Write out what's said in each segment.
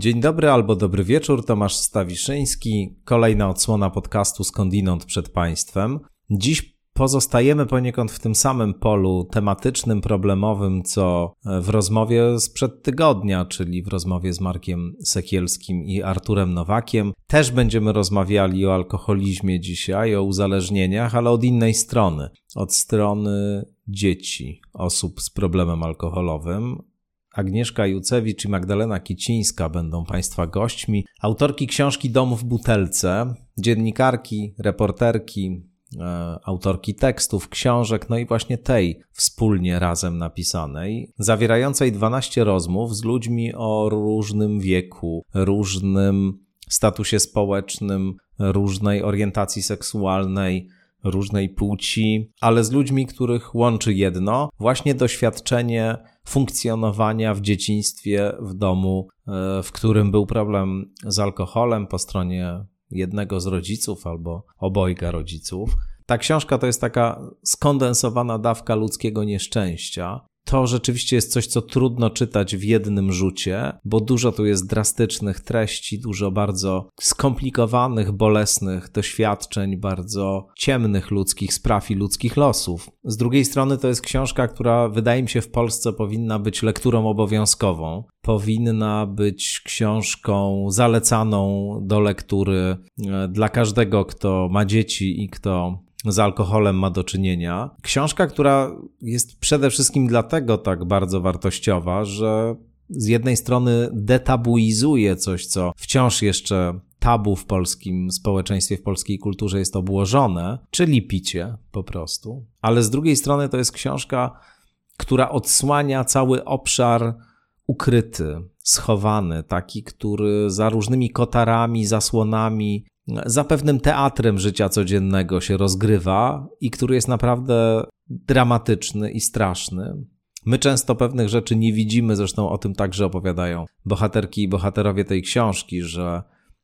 Dzień dobry albo dobry wieczór, Tomasz Stawiszyński. Kolejna odsłona podcastu Skądinąd przed Państwem. Dziś pozostajemy poniekąd w tym samym polu tematycznym, problemowym, co w rozmowie sprzed tygodnia, czyli w rozmowie z Markiem Sekielskim i Arturem Nowakiem. Też będziemy rozmawiali o alkoholizmie dzisiaj, o uzależnieniach, ale od innej strony. Od strony dzieci, osób z problemem alkoholowym, Agnieszka Jucewicz i Magdalena Kicińska będą Państwa gośćmi. Autorki książki Dom w butelce, dziennikarki, reporterki, e, autorki tekstów, książek, no i właśnie tej wspólnie razem napisanej, zawierającej 12 rozmów z ludźmi o różnym wieku, różnym statusie społecznym, różnej orientacji seksualnej, różnej płci, ale z ludźmi, których łączy jedno, właśnie doświadczenie funkcjonowania w dzieciństwie w domu, e, w którym był problem z alkoholem po stronie jednego z rodziców albo obojga rodziców. Ta książka to jest taka skondensowana dawka ludzkiego nieszczęścia, to rzeczywiście jest coś, co trudno czytać w jednym rzucie, bo dużo tu jest drastycznych treści, dużo bardzo skomplikowanych, bolesnych doświadczeń, bardzo ciemnych ludzkich spraw i ludzkich losów. Z drugiej strony to jest książka, która wydaje mi się w Polsce powinna być lekturą obowiązkową. Powinna być książką zalecaną do lektury e, dla każdego, kto ma dzieci i kto z alkoholem ma do czynienia. Książka, która jest przede wszystkim dlatego tak bardzo wartościowa, że z jednej strony detabuizuje coś, co wciąż jeszcze tabu w polskim społeczeństwie, w polskiej kulturze jest obłożone, czyli picie po prostu. Ale z drugiej strony to jest książka, która odsłania cały obszar ukryty, schowany, taki, który za różnymi kotarami, zasłonami za pewnym teatrem życia codziennego się rozgrywa i który jest naprawdę dramatyczny i straszny. My często pewnych rzeczy nie widzimy, zresztą o tym także opowiadają bohaterki i bohaterowie tej książki, że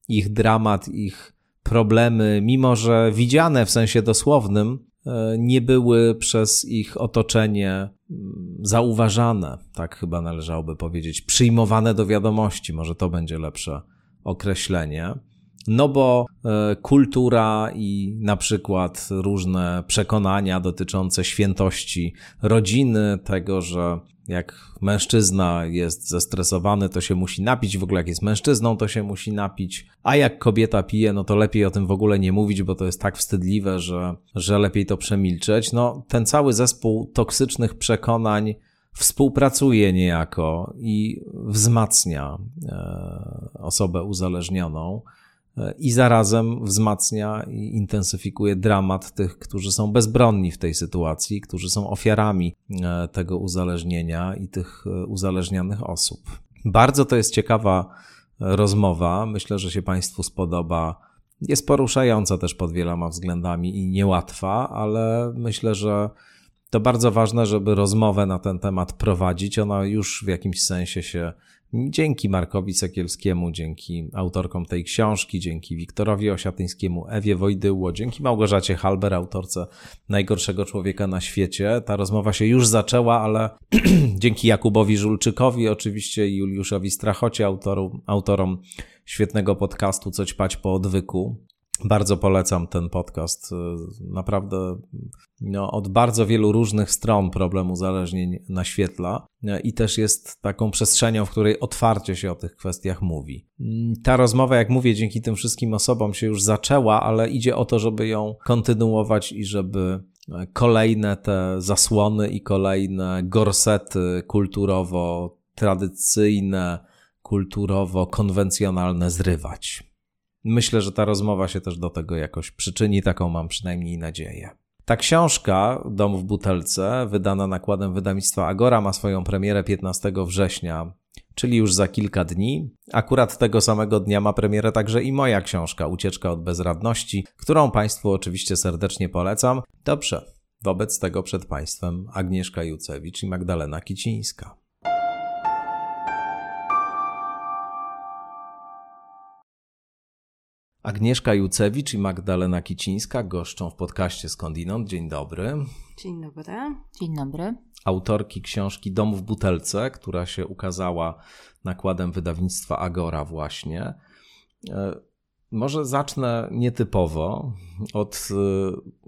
ich dramat, ich problemy, mimo że widziane w sensie dosłownym, e, nie były przez ich otoczenie mm, zauważane, tak chyba należałoby powiedzieć, przyjmowane do wiadomości, może to będzie lepsze określenie. No bo e, kultura i na przykład różne przekonania dotyczące świętości rodziny, tego, że jak mężczyzna jest zestresowany, to się musi napić, w ogóle jak jest mężczyzną, to się musi napić, a jak kobieta pije, no to lepiej o tym w ogóle nie mówić, bo to jest tak wstydliwe, że, że lepiej to przemilczeć. No, ten cały zespół toksycznych przekonań współpracuje niejako i wzmacnia e, osobę uzależnioną i zarazem wzmacnia i intensyfikuje dramat tych, którzy są bezbronni w tej sytuacji, którzy są ofiarami e, tego uzależnienia i tych e, uzależnianych osób. Bardzo to jest ciekawa e, rozmowa. Myślę, że się Państwu spodoba. Jest poruszająca też pod wieloma względami i niełatwa, ale myślę, że to bardzo ważne, żeby rozmowę na ten temat prowadzić. Ona już w jakimś sensie się Dzięki Markowi Sekielskiemu, dzięki autorkom tej książki, dzięki Wiktorowi Osiatyńskiemu, Ewie Wojdyło, dzięki Małgorzacie Halber, autorce Najgorszego Człowieka na świecie. Ta rozmowa się już zaczęła, ale dzięki Jakubowi Żulczykowi oczywiście i Juliuszowi Strachocie, autoru, autorom świetnego podcastu Co ćpać po odwyku, bardzo polecam ten podcast. Naprawdę no, od bardzo wielu różnych stron problem uzależnień naświetla i też jest taką przestrzenią, w której otwarcie się o tych kwestiach mówi. Ta rozmowa, jak mówię, dzięki tym wszystkim osobom się już zaczęła, ale idzie o to, żeby ją kontynuować i żeby kolejne te zasłony i kolejne gorsety kulturowo-tradycyjne, kulturowo-konwencjonalne zrywać. Myślę, że ta rozmowa się też do tego jakoś przyczyni, taką mam przynajmniej nadzieję. Ta książka, Dom w butelce, wydana nakładem wydawnictwa Agora, ma swoją premierę 15 września, czyli już za kilka dni. Akurat tego samego dnia ma premierę także i moja książka, Ucieczka od bezradności, którą Państwu oczywiście serdecznie polecam. Dobrze, wobec tego przed Państwem Agnieszka Jucewicz i Magdalena Kicińska. Agnieszka Jucewicz i Magdalena Kicińska goszczą w podcaście Skądinąd. Dzień dobry. Dzień dobry. Dzień dobry. Autorki książki Dom w butelce, która się ukazała nakładem wydawnictwa Agora właśnie. E, może zacznę nietypowo od e,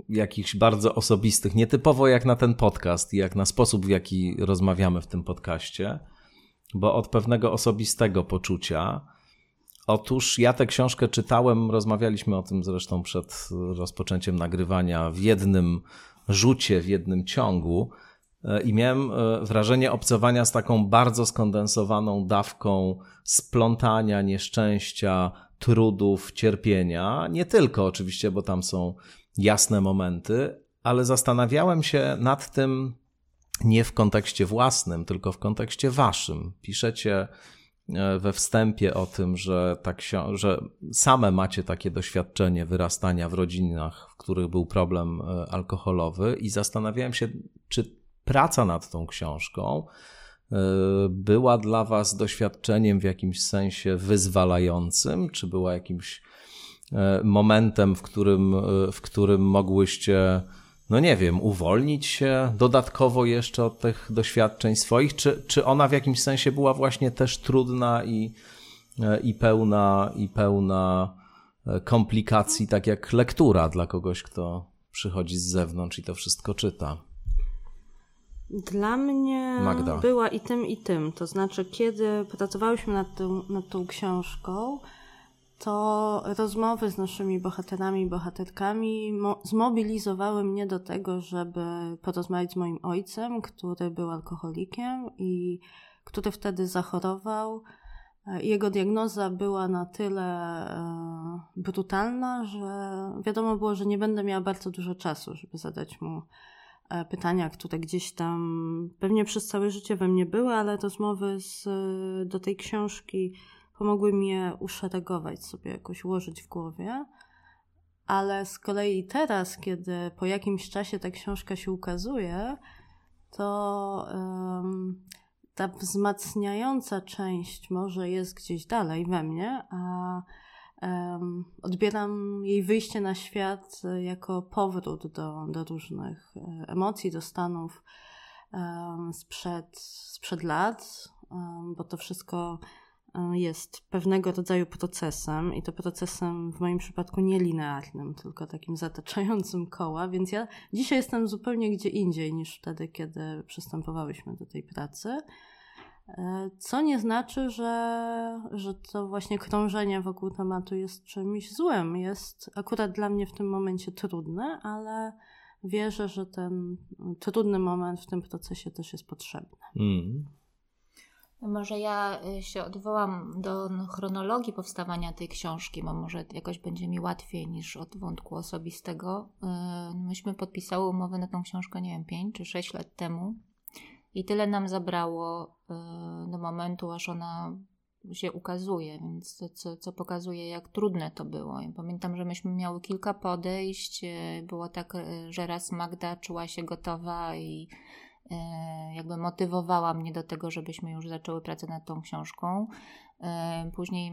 jakichś bardzo osobistych, nietypowo jak na ten podcast i jak na sposób, w jaki rozmawiamy w tym podcaście, bo od pewnego osobistego poczucia Otóż ja tę książkę czytałem, rozmawialiśmy o tym zresztą przed rozpoczęciem nagrywania w jednym rzucie, w jednym ciągu e, i miałem e, wrażenie obcowania z taką bardzo skondensowaną dawką splątania, nieszczęścia, trudów, cierpienia. Nie tylko oczywiście, bo tam są jasne momenty, ale zastanawiałem się nad tym nie w kontekście własnym, tylko w kontekście waszym. Piszecie we wstępie o tym, że, tak że same macie takie doświadczenie wyrastania w rodzinach, w których był problem e, alkoholowy, i zastanawiałem się, czy praca nad tą książką e, była dla Was doświadczeniem w jakimś sensie wyzwalającym, czy była jakimś momentem, w którym, w którym mogłyście no nie wiem, uwolnić się dodatkowo jeszcze od tych doświadczeń swoich, czy, czy ona w jakimś sensie była właśnie też trudna i, i, pełna, i pełna e, komplikacji, tak jak lektura dla kogoś, kto przychodzi z zewnątrz i to wszystko czyta? Dla mnie Magda. była i tym, i tym. To znaczy, kiedy pracowałyśmy nad tą, nad tą książką, to rozmowy z naszymi bohaterami i bohaterkami zmobilizowały mnie do tego, żeby porozmawiać z moim ojcem, który był alkoholikiem i który wtedy zachorował. Jego diagnoza była na tyle e, brutalna, że wiadomo było, że nie będę miała bardzo dużo czasu, żeby zadać mu e, pytania, które gdzieś tam pewnie przez całe życie we mnie były, ale rozmowy z, do tej książki pomogły mi je uszeregować, sobie jakoś ułożyć w głowie. Ale z kolei teraz, kiedy po jakimś czasie ta książka się ukazuje, to um, ta wzmacniająca część może jest gdzieś dalej we mnie, a um, odbieram jej wyjście na świat jako powrót do, do różnych e, emocji, do stanów um, sprzed, sprzed lat, bo to wszystko jest pewnego rodzaju procesem i to procesem w moim przypadku nie linearnym, tylko takim zataczającym koła, więc ja dzisiaj jestem zupełnie gdzie indziej niż wtedy, kiedy przystępowałyśmy do tej pracy. E, co nie znaczy, że, że to właśnie krążenie wokół tematu jest czymś złym. Jest akurat dla mnie w tym momencie trudne, ale wierzę, że ten trudny moment w tym procesie też jest potrzebny. Mm. Może ja y, się odwołam do chronologii powstawania tej książki, bo może jakoś będzie mi łatwiej niż od wątku osobistego. Y, myśmy podpisały umowę na tą książkę, nie wiem, 5 czy 6 lat temu. I tyle nam zabrało y, do momentu, aż ona się ukazuje, więc to, co, co pokazuje, jak trudne to było. Pamiętam, że myśmy miały kilka podejść. Było tak, że raz Magda czuła się gotowa i jakby motywowała mnie do tego, żebyśmy już zaczęły pracę nad tą książką. E, później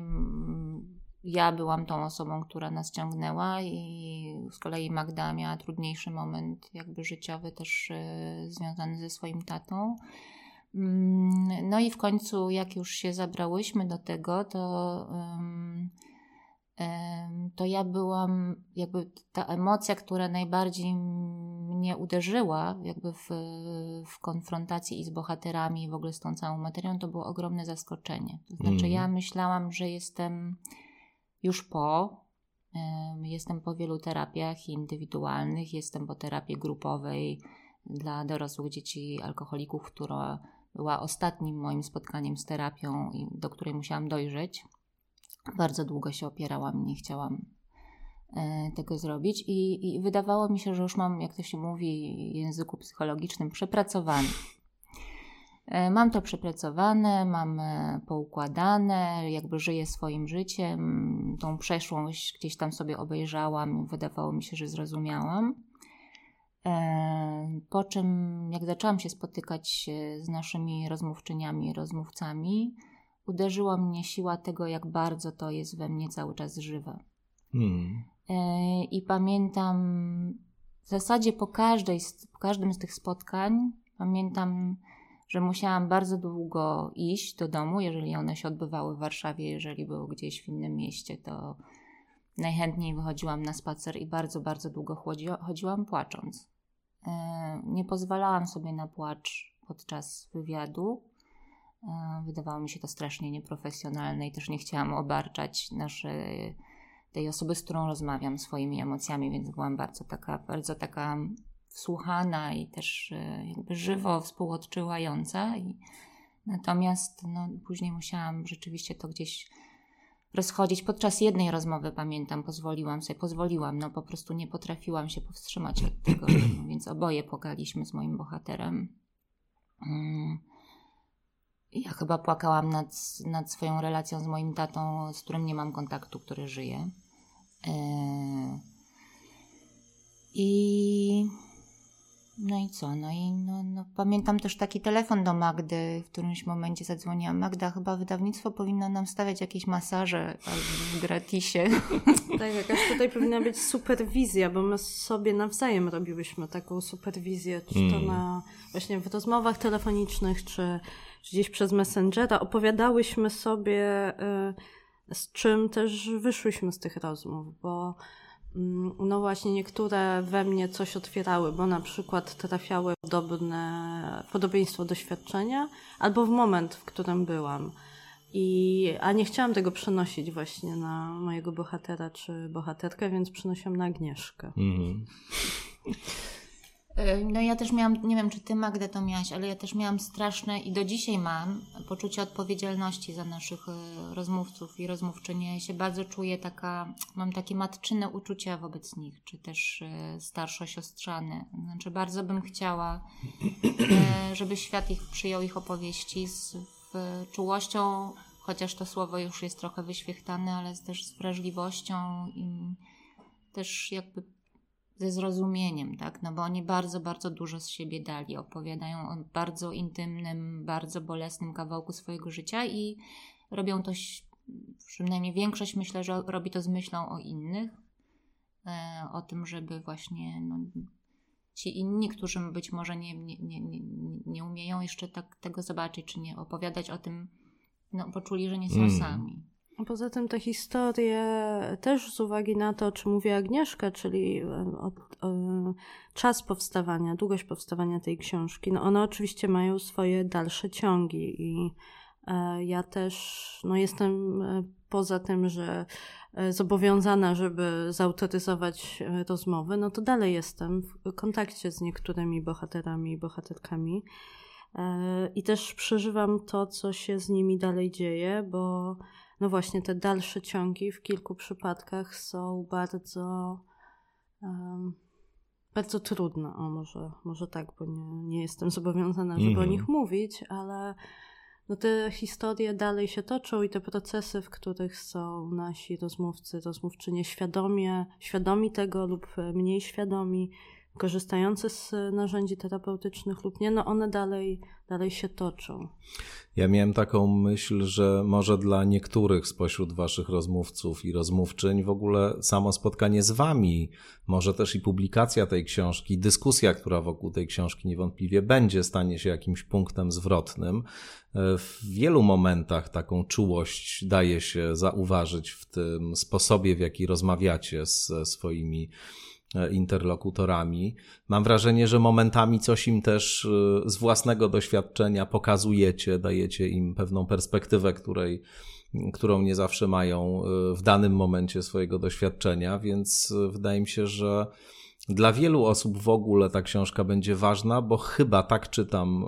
ja byłam tą osobą, która nas ciągnęła i z kolei Magda miała trudniejszy moment jakby życiowy też e, związany ze swoim tatą. Mm, no i w końcu jak już się zabrałyśmy do tego, to to ja byłam, jakby ta emocja, która najbardziej mnie uderzyła, jakby w, w konfrontacji i z bohaterami, i w ogóle z tą całą materią, to było ogromne zaskoczenie. To znaczy, mm. ja myślałam, że jestem już po, jestem po wielu terapiach indywidualnych, jestem po terapii grupowej dla dorosłych dzieci alkoholików, która była ostatnim moim spotkaniem z terapią, do której musiałam dojrzeć. Bardzo długo się opierałam, nie chciałam e, tego zrobić i, i, wydawało mi się, że już mam, jak to się mówi w języku psychologicznym, przepracowany. E, mam to przepracowane, mam e, poukładane, jakby żyję swoim życiem. Tą przeszłość gdzieś tam sobie obejrzałam, wydawało mi się, że zrozumiałam. Po czym, jak zaczęłam się spotykać z naszymi rozmówczyniami, rozmówcami, uderzyła mnie siła tego, jak bardzo to jest we mnie cały czas żywe. Hmm. I pamiętam w zasadzie po, każdej, po każdym z tych spotkań, pamiętam, że musiałam bardzo długo iść do domu, jeżeli one się odbywały w Warszawie, jeżeli było gdzieś w innym mieście, to najchętniej wychodziłam na spacer i bardzo, bardzo długo chodziłam płacząc. E, nie pozwalałam sobie na płacz podczas wywiadu. Wydawało mi się to strasznie nieprofesjonalne i też nie chciałam obarczać naszej, tej osoby, z którą rozmawiam, swoimi emocjami, więc byłam bardzo taka, bardzo taka wsłuchana i też e, jakby żywo współodczuwająca. I, natomiast no, później musiałam rzeczywiście to gdzieś rozchodzić. Podczas jednej rozmowy, pamiętam, pozwoliłam sobie, pozwoliłam, no po prostu nie potrafiłam się powstrzymać od tego, więc oboje płakaliśmy z moim bohaterem. Mm. Ja chyba płakałam nad, nad swoją relacją z moim tatą, z którym nie mam kontaktu, który żyje. E, I no i co? No i no, no, pamiętam też taki telefon do Magdy, w którymś momencie zadzwoniłam. Magda, chyba wydawnictwo powinno nam stawiać jakieś masaże w gratisie. Tak, jakaś tutaj powinna być superwizja, bo my sobie nawzajem robiłyśmy taką superwizję, czy to mm. na właśnie w rozmowach telefonicznych, czy gdzieś przez Messengera. Opowiadałyśmy sobie, y, z czym też wyszłyśmy z tych rozmów, bo Mm, no właśnie niektóre we mnie coś otwierały, bo na przykład trafiały podobne, podobieństwo doświadczenia albo w moment, w którym byłam. I, a nie chciałam tego przenosić właśnie na mojego bohatera czy bohaterkę, więc przenosiłam na Agnieszkę. Mm. E, no ja też miałam, nie wiem czy ty Magdę to miałaś, ale ja też miałam straszne i do dzisiaj mam poczucie odpowiedzialności za naszych e, rozmówców i rozmówczynie. Ja się bardzo czuję taka, mam takie matczyne uczucia wobec nich, czy też e, starszo-siostrzane. Znaczy bardzo bym chciała, żeby świat ich przyjął ich opowieści z czułością, chociaż to słowo już jest trochę wyświechtane, ale też z wrażliwością i też jakby ze zrozumieniem, tak? No bo oni bardzo, bardzo dużo z siebie dali. Opowiadają o bardzo intymnym, bardzo bolesnym kawałku swojego życia i robią to, przynajmniej większość myślę, że robi to z myślą o innych, e, o tym, żeby właśnie no, ci inni, którzy być może nie, nie, nie, nie, nie umieją jeszcze tak tego zobaczyć, czy nie opowiadać o tym, no, poczuli, że nie są mm. sami. Poza tym te historie też z uwagi na to, o czym mówi Agnieszka, czyli o, o, czas powstawania, długość powstawania tej książki, no one oczywiście mają swoje dalsze ciągi i e, ja też no jestem e, poza tym, że e, zobowiązana, żeby zautoryzować rozmowy, no to dalej jestem w kontakcie z niektórymi bohaterami i bohaterkami. I też przeżywam to, co się z nimi dalej dzieje, bo no właśnie te dalsze ciągi w kilku przypadkach są bardzo um, bardzo trudne. O, może, może tak, bo nie, nie jestem zobowiązana, żeby mm. o mhm. nich mówić, ale no te historie dalej się toczą i te procesy, w których są nasi rozmówcy, rozmówczynie świadomie, świadomi tego lub mniej świadomi, korzystające z narzędzi terapeutycznych lub nie, no one dalej, dalej się toczą. Ja miałem taką myśl, że może dla niektórych spośród Waszych rozmówców i rozmówczyń w ogóle samo spotkanie z Wami, może też i publikacja tej książki, dyskusja, która wokół tej książki niewątpliwie będzie, stanie się jakimś punktem zwrotnym. W wielu momentach taką czułość daje się zauważyć w tym sposobie, w jaki rozmawiacie ze swoimi E, interlokutorami. Mam wrażenie, że momentami coś im też e, z własnego doświadczenia pokazujecie, dajecie im pewną perspektywę, której, którą nie zawsze mają e, w danym momencie swojego doświadczenia, więc wydaje mi się, że dla wielu osób w ogóle ta książka będzie ważna, bo chyba tak czytam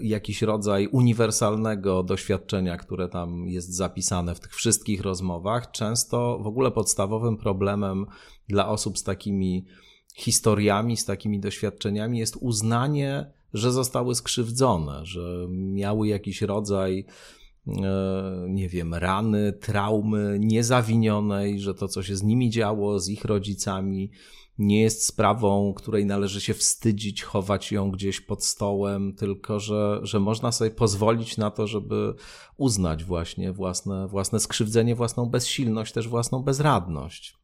jakiś rodzaj uniwersalnego doświadczenia, które tam jest zapisane w tych wszystkich rozmowach. Często w ogóle podstawowym problemem dla osób z takimi historiami, z takimi doświadczeniami jest uznanie, że zostały skrzywdzone, że miały jakiś rodzaj, e, nie wiem, rany, traumy niezawinionej, że to, co się z nimi działo, z ich rodzicami, nie jest sprawą, której należy się wstydzić, chować ją gdzieś pod stołem, tylko że, że można sobie pozwolić na to, żeby uznać właśnie własne, własne skrzywdzenie, własną bezsilność, też własną bezradność.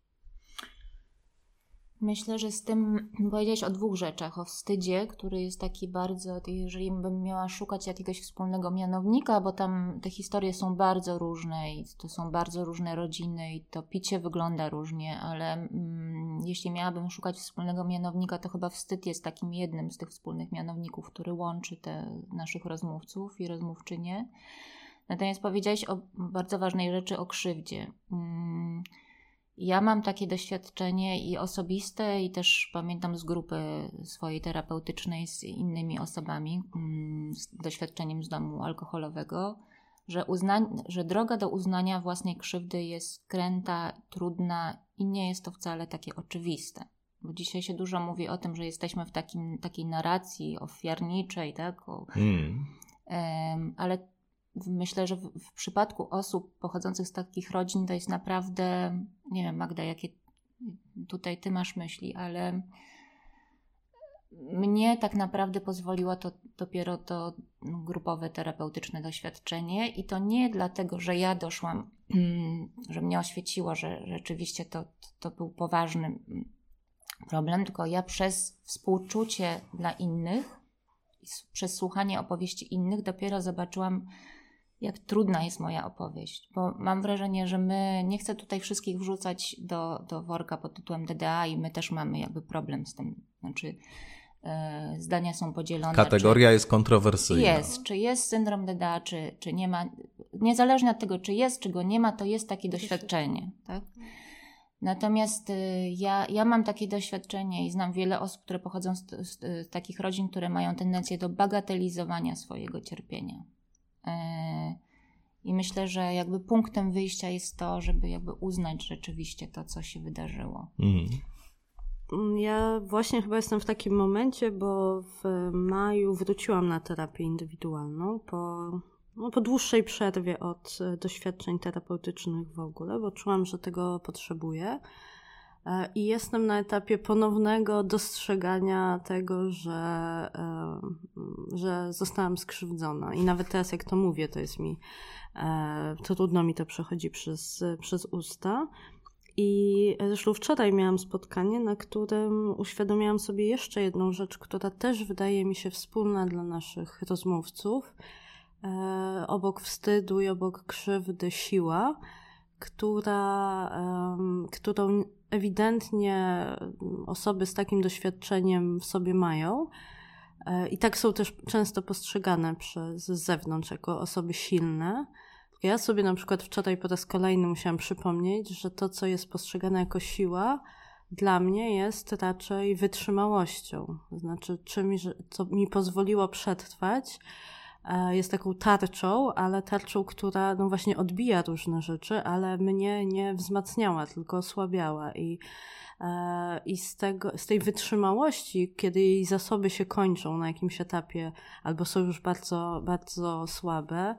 Myślę, że z tym powiedziałeś o dwóch rzeczach. O wstydzie, który jest taki bardzo, jeżeli bym miała szukać jakiegoś wspólnego mianownika, bo tam te historie są bardzo różne i to są bardzo różne rodziny i to picie wygląda różnie, ale mm, jeśli miałabym szukać wspólnego mianownika, to chyba wstyd jest takim jednym z tych wspólnych mianowników, który łączy te naszych rozmówców i rozmówczynie. Natomiast powiedziałeś o bardzo ważnej rzeczy, o krzywdzie. Mm, ja mam takie doświadczenie i osobiste, i też pamiętam z grupy swojej terapeutycznej z innymi osobami mm, z doświadczeniem z domu alkoholowego, że, uzna- że droga do uznania własnej krzywdy jest kręta, trudna i nie jest to wcale takie oczywiste. Bo dzisiaj się dużo mówi o tym, że jesteśmy w takim, takiej narracji ofiarniczej, tak? O, mm. um, ale myślę, że w, w, przypadku osób pochodzących z takich rodzin to jest naprawdę, nie wiem, Magda, jakie tutaj ty masz myśli, ale mnie tak naprawdę pozwoliło to dopiero to grupowe terapeutyczne doświadczenie i to nie dlatego, że ja doszłam, że mnie oświeciło, że rzeczywiście to, to był poważny problem, tylko ja przez współczucie dla innych, przez słuchanie opowieści innych dopiero zobaczyłam, jak trudna jest moja opowieść, bo mam wrażenie, że my, nie chcę tutaj wszystkich wrzucać do, do worka pod tytułem DDA i my też mamy jakby problem z tym, znaczy e, zdania są podzielone. Kategoria czy, jest kontrowersyjna. Jest, czy jest syndrom DDA, czy, czy nie ma, niezależnie od tego, czy jest, czy go nie ma, to jest takie doświadczenie, tak? Natomiast y, ja, ja mam takie doświadczenie i znam wiele osób, które pochodzą z, z, z takich rodzin, które mają tendencję do bagatelizowania swojego cierpienia. E, I myślę, że jakby punktem wyjścia jest to, żeby jakby uznać rzeczywiście to, co się wydarzyło. Mhm. Ja właśnie chyba jestem w takim momencie, bo w maju wróciłam na terapię indywidualną po, no, po dłuższej przerwie od doświadczeń terapeutycznych w ogóle, bo czułam, że tego potrzebuję. E, I jestem na etapie ponownego dostrzegania tego, że, e, że zostałam skrzywdzona. I nawet teraz, jak to mówię, to jest mi, e, to trudno mi to przechodzi przez, przez usta. I zresztą wczoraj miałam spotkanie, na którym uświadomiłam sobie jeszcze jedną rzecz, która też wydaje mi się wspólna dla naszych rozmówców. Obok wstydu i obok krzywdy siła, która, którą ewidentnie osoby z takim doświadczeniem w sobie mają. E, I tak są też często postrzegane przez zewnątrz jako osoby silne. Ja sobie na przykład wczoraj po raz kolejny musiałam przypomnieć, że to, co jest postrzegane jako siła, dla mnie jest raczej wytrzymałością. To znaczy czymś, co mi pozwoliło przetrwać jest taką tarczą, ale tarczą, która no właśnie odbija różne rzeczy, ale mnie nie wzmacniała, tylko osłabiała. I, e, i z, tego, z tej wytrzymałości, kiedy jej zasoby się kończą na jakimś etapie albo są już bardzo, bardzo słabe,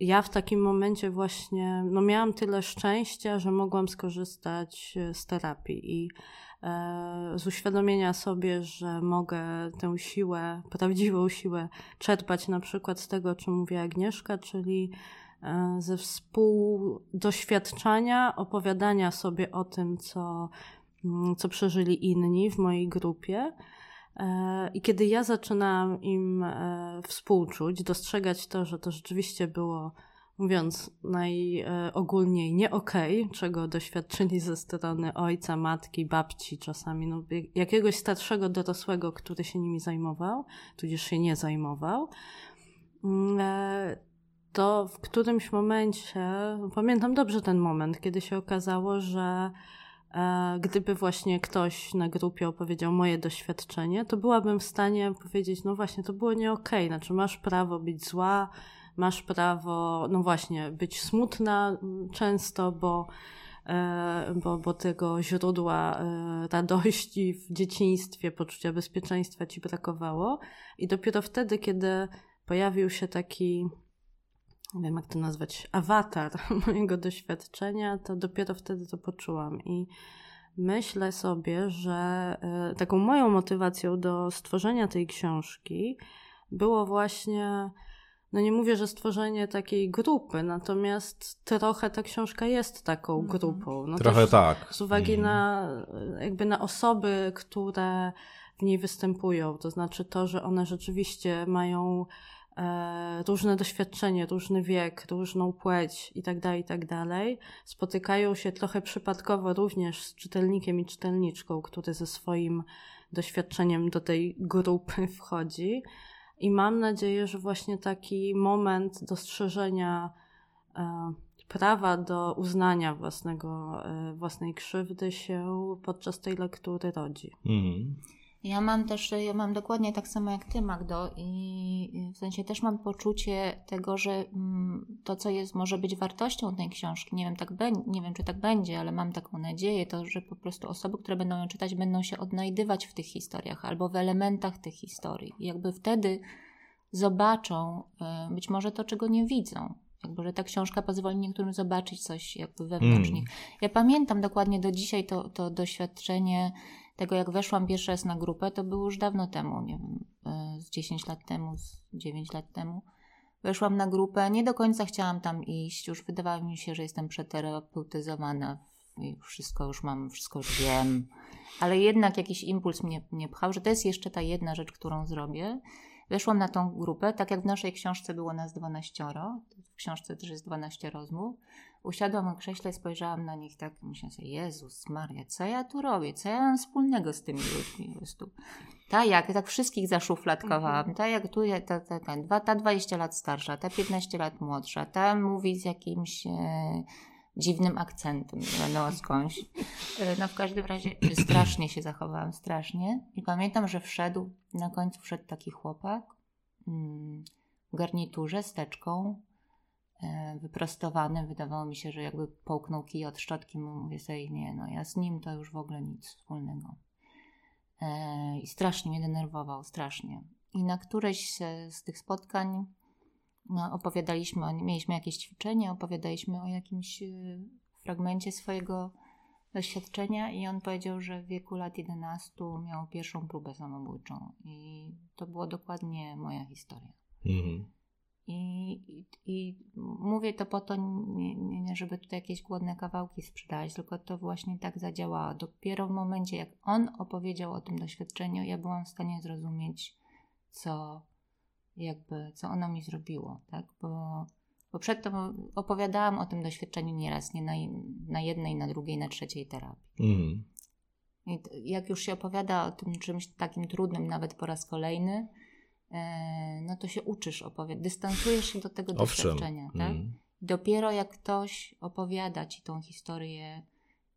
ja w takim momencie właśnie no miałam tyle szczęścia, że mogłam skorzystać z terapii i E, z uświadomienia sobie, że mogę tę siłę, prawdziwą siłę czerpać na przykład z tego, o czym mówi Agnieszka, czyli e, ze współdoświadczania, opowiadania sobie o tym, co, mm, co przeżyli inni w mojej grupie. E, I kiedy ja zaczynałam im współczuć, dostrzegać to, że to rzeczywiście było mówiąc najogólniej nie okej, okay, czego doświadczyli ze strony ojca, matki, babci czasami, no, jakiegoś starszego dorosłego, który się nimi zajmował, tudzież się nie zajmował, mm, e, to w którymś momencie, pamiętam dobrze ten moment, kiedy się okazało, że e, gdyby właśnie ktoś na grupie opowiedział moje doświadczenie, to byłabym w stanie powiedzieć, no właśnie, to było nie okej, okay. znaczy masz prawo być zła, masz prawo, no właśnie, być smutna często, bo, e, bo, bo tego źródła e, radości w dzieciństwie, poczucia bezpieczeństwa ci brakowało. I dopiero wtedy, kiedy pojawił się taki, nie wiem jak to nazwać, awatar mojego doświadczenia, to dopiero wtedy to poczułam. I myślę sobie, że taką moją motywacją do stworzenia tej książki było właśnie no nie mówię, że stworzenie takiej grupy, natomiast trochę ta książka jest taką mhm. grupą. No trochę tak. Z uwagi mhm. na jakby na osoby, które w niej występują, to znaczy to, że one rzeczywiście mają e, różne doświadczenie, różny wiek, różną płeć itd., tak itd., tak spotykają się trochę przypadkowo również z czytelnikiem i czytelniczką, który ze swoim doświadczeniem do tej grupy wchodzi. I mam nadzieję, że właśnie taki moment dostrzeżenia e, prawa do uznania własnego, e, własnej krzywdy się podczas tej lektury rodzi. Mhm. Ja mam też, ja mam dokładnie tak samo jak ty, Magdo, i w sensie też mam poczucie tego, że mm, to, co jest, może być wartością tej książki, nie wiem, tak be, nie wiem, czy tak będzie, ale mam taką nadzieję, to, że po prostu osoby, które będą ją czytać, będą się odnajdywać w tych historiach albo w elementach tych historii. I jakby wtedy zobaczą e, być może to, czego nie widzą. Jakby, że ta książka pozwoli niektórym zobaczyć coś jakby wewnątrz mm. nich. Ja pamiętam dokładnie do dzisiaj to, to doświadczenie tego, jak weszłam pierwszy raz na grupę, to było już dawno temu, nie wiem, e, z 10 lat temu, z 9 lat temu. Weszłam na grupę, nie do końca chciałam tam iść, już wydawało mi się, że jestem przeterapeutyzowana i wszystko już mam, wszystko już wiem, ale jednak jakiś impuls mnie, mnie pchał, że to jest jeszcze ta jedna rzecz, którą zrobię. Weszłam na tą grupę, tak jak w naszej książce było nas 12, w książce też jest 12 rozmów. Usiadłam na krześle, spojrzałam na nich tak, myślałam sobie, Jezus Maria, co ja tu robię? Co ja mam wspólnego z tymi ludźmi? Po prostu. Ta jak, tak wszystkich zaszufladkowałam. Mhm. Ta jak tu, ta, ta, ta, ta 20 lat starsza, ta 15 lat młodsza, ta mówi z jakimś... E, dziwnym akcentem, nie wiadomo skądś. E, no w każdym razie strasznie się zachowałam, strasznie. I pamiętam, że wszedł, na końcu wszedł taki chłopak mm, w garniturze z teczką, wyprostowany. Wydawało mi się, że jakby połknął kij od szczotki. Mówię sobie, nie, no ja z nim to już w ogóle nic wspólnego. E, I strasznie mnie denerwował, strasznie. I na któreś z tych spotkań no, opowiadaliśmy, mieliśmy jakieś ćwiczenie, opowiadaliśmy o jakimś y, fragmencie swojego doświadczenia i on powiedział, że w wieku lat 11 miał pierwszą próbę samobójczą i to była dokładnie moja historia. Mhm. I, i, I, mówię to po to, nie, nie, żeby tutaj jakieś głodne kawałki sprzedać, tylko to właśnie tak zadziałało. Dopiero w momencie, jak on opowiedział o tym doświadczeniu, ja byłam w stanie zrozumieć, co, jakby, co ono mi zrobiło, tak? Bo, bo przedtem opowiadałam o tym doświadczeniu nieraz, nie na, na jednej, na drugiej, na trzeciej terapii. Mm. I jak już się opowiada o tym czymś takim trudnym, nawet po raz kolejny, no to się uczysz opowiadać, dystansujesz się do tego Owszem. doświadczenia, tak? Mm. Dopiero jak ktoś opowiada ci tą historię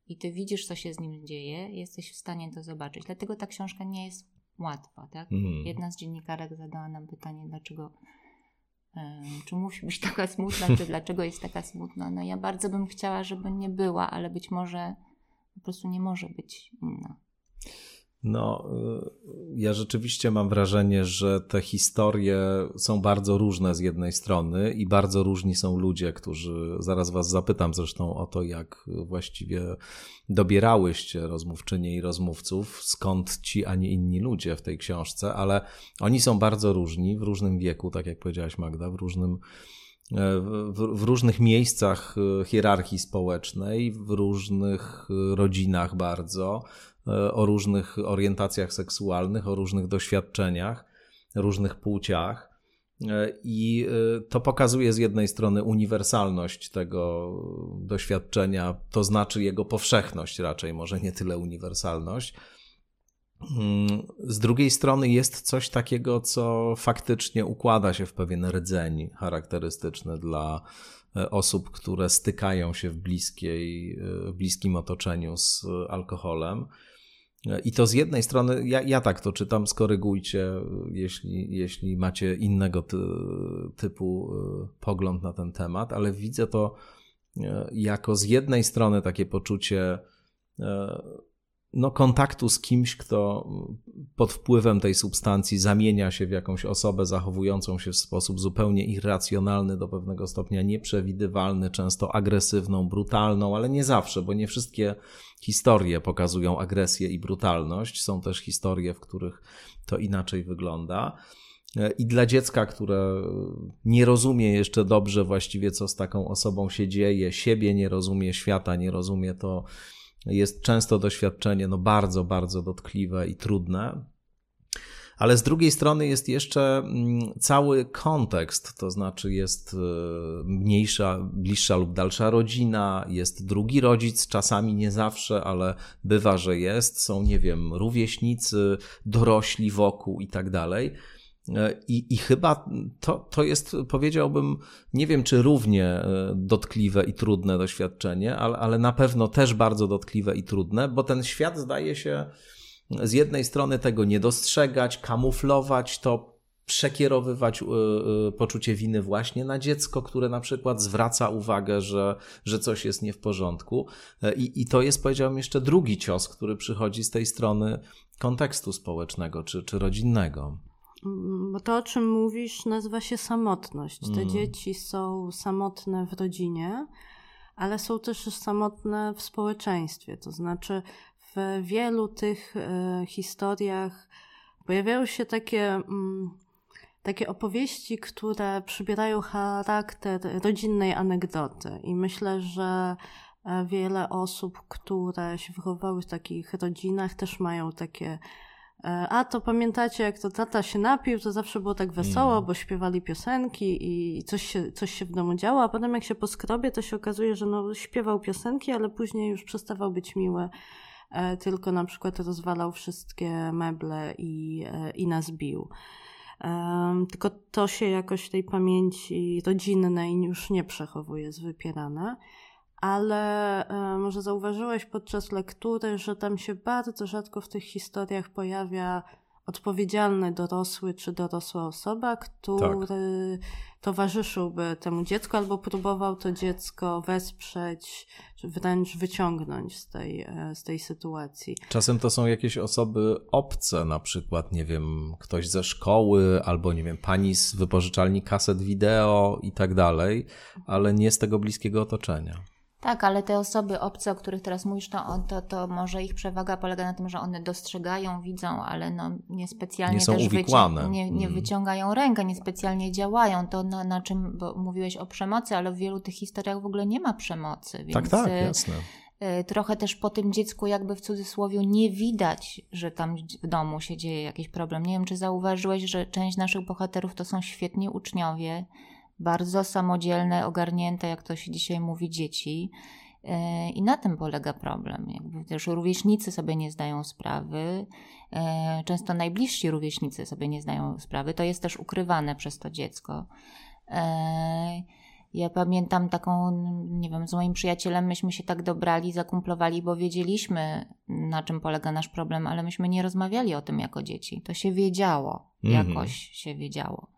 i ty widzisz, co się z nim dzieje, jesteś w stanie to zobaczyć. Dlatego ta książka nie jest łatwa, tak? Mm. Jedna z dziennikarek zadała nam pytanie, dlaczego czy musi być taka smutna, czy dlaczego jest taka smutna. No ja bardzo bym chciała, żeby nie była, ale być może po prostu nie może być inna. No, y, ja rzeczywiście mam wrażenie, że te historie są bardzo różne z jednej strony i bardzo różni są ludzie, którzy, zaraz Was zapytam zresztą o to, jak właściwie dobierałyście rozmówczynie i rozmówców, skąd ci, a nie inni ludzie w tej książce, ale oni są bardzo różni w różnym wieku, tak jak powiedziałaś Magda, w różnym e, w, w, różnych miejscach e, hierarchii społecznej, w różnych rodzinach bardzo, E, o różnych orientacjach seksualnych, o różnych doświadczeniach, różnych płciach. E, I e, to pokazuje z jednej strony uniwersalność tego doświadczenia, to znaczy jego powszechność raczej, może nie tyle uniwersalność. Mm, z drugiej strony jest coś takiego, co faktycznie układa się w pewien rdzeń charakterystyczny dla osób, które stykają się w, bliskiej, w bliskim otoczeniu z alkoholem. I to z jednej strony, ja, ja tak to czytam, skorygujcie, jeśli, jeśli macie innego ty, typu y, pogląd na ten temat, ale widzę to y, jako z jednej strony takie poczucie y, no, kontaktu z kimś, kto pod wpływem tej substancji zamienia się w jakąś osobę zachowującą się w sposób zupełnie irracjonalny, do pewnego stopnia nieprzewidywalny, często agresywną, brutalną, ale nie zawsze, bo nie wszystkie historie pokazują agresję i brutalność. Są też historie, w których to inaczej wygląda. I dla dziecka, które nie rozumie jeszcze dobrze właściwie, co z taką osobą się dzieje, siebie nie rozumie, świata nie rozumie, to jest często doświadczenie no bardzo, bardzo dotkliwe i trudne. Ale z drugiej strony jest jeszcze mm, cały kontekst, to znaczy jest e, mniejsza, bliższa lub dalsza rodzina, jest drugi rodzic, czasami nie zawsze, ale bywa, że jest. Są, nie wiem, rówieśnicy, dorośli wokół i tak dalej. E, I, I chyba to, to jest, powiedziałbym, nie wiem czy równie e, dotkliwe i trudne doświadczenie, ale, ale na pewno też bardzo dotkliwe i trudne, bo ten świat zdaje się z jednej strony tego nie dostrzegać, kamuflować to, przekierowywać e, poczucie winy właśnie na dziecko, które na przykład zwraca uwagę, że, że coś jest nie w porządku. I, I to jest, powiedziałbym, jeszcze drugi cios, który przychodzi z tej strony kontekstu społecznego czy, czy rodzinnego. Bo to, o czym mówisz, nazywa się samotność. Te mm. dzieci są samotne w rodzinie, ale są też samotne w społeczeństwie. To znaczy, w wielu tych e, historiach pojawiają się takie, mm, takie opowieści, które przybierają charakter rodzinnej anegdoty. I myślę, że e, wiele osób, które się wychowały w takich rodzinach, też mają takie a to pamiętacie, jak to tata się napił, to zawsze było tak wesoło, mm. bo śpiewali piosenki i coś się, coś się w domu działo, a potem jak się poskrobie, to się okazuje, że no, śpiewał piosenki, ale później już przestawał być miły, e, tylko na przykład rozwalał wszystkie meble i, e, i nas bił. Tylko to się jakoś w tej pamięci rodzinnej już nie przechowuje, jest wypierane ale e, może zauważyłeś podczas lektury, że tam się bardzo rzadko w tych historiach pojawia odpowiedzialny dorosły czy dorosła osoba, który tak. towarzyszyłby temu dziecku albo próbował to dziecko wesprzeć, czy wręcz wyciągnąć z tej, e, z tej sytuacji. Czasem to są jakieś osoby obce, na przykład, nie wiem, ktoś ze szkoły albo, nie wiem, pani z wypożyczalni kaset wideo i tak dalej, ale nie z tego bliskiego otoczenia. Tak, ale te osoby obce, o których teraz mówisz, to, to, to może ich przewaga polega na tym, że one dostrzegają, widzą, ale no niespecjalnie nie są też uwikłane. nie, nie mm. wyciągają rękę, niespecjalnie działają. To na, na czym, bo mówiłeś o przemocy, ale w wielu tych historiach w ogóle nie ma przemocy. Więc tak, tak, jasne. Y, trochę też po tym dziecku, jakby w cudzysłowie, nie widać, że tam w domu się dzieje jakiś problem. Nie wiem, czy zauważyłeś, że część naszych bohaterów to są świetni uczniowie, bardzo samodzielne, ogarnięte, jak to się dzisiaj mówi, dzieci. E, I na tym polega problem. Jakby też rówieśnicy sobie nie zdają sprawy, e, często najbliżsi rówieśnicy sobie nie zdają sprawy. To jest też ukrywane przez to dziecko. E, ja pamiętam taką, nie wiem, z moim przyjacielem myśmy się tak dobrali, zakumplowali, bo wiedzieliśmy, na czym polega nasz problem, ale myśmy nie rozmawiali o tym jako dzieci. To się wiedziało, mhm. jakoś się wiedziało.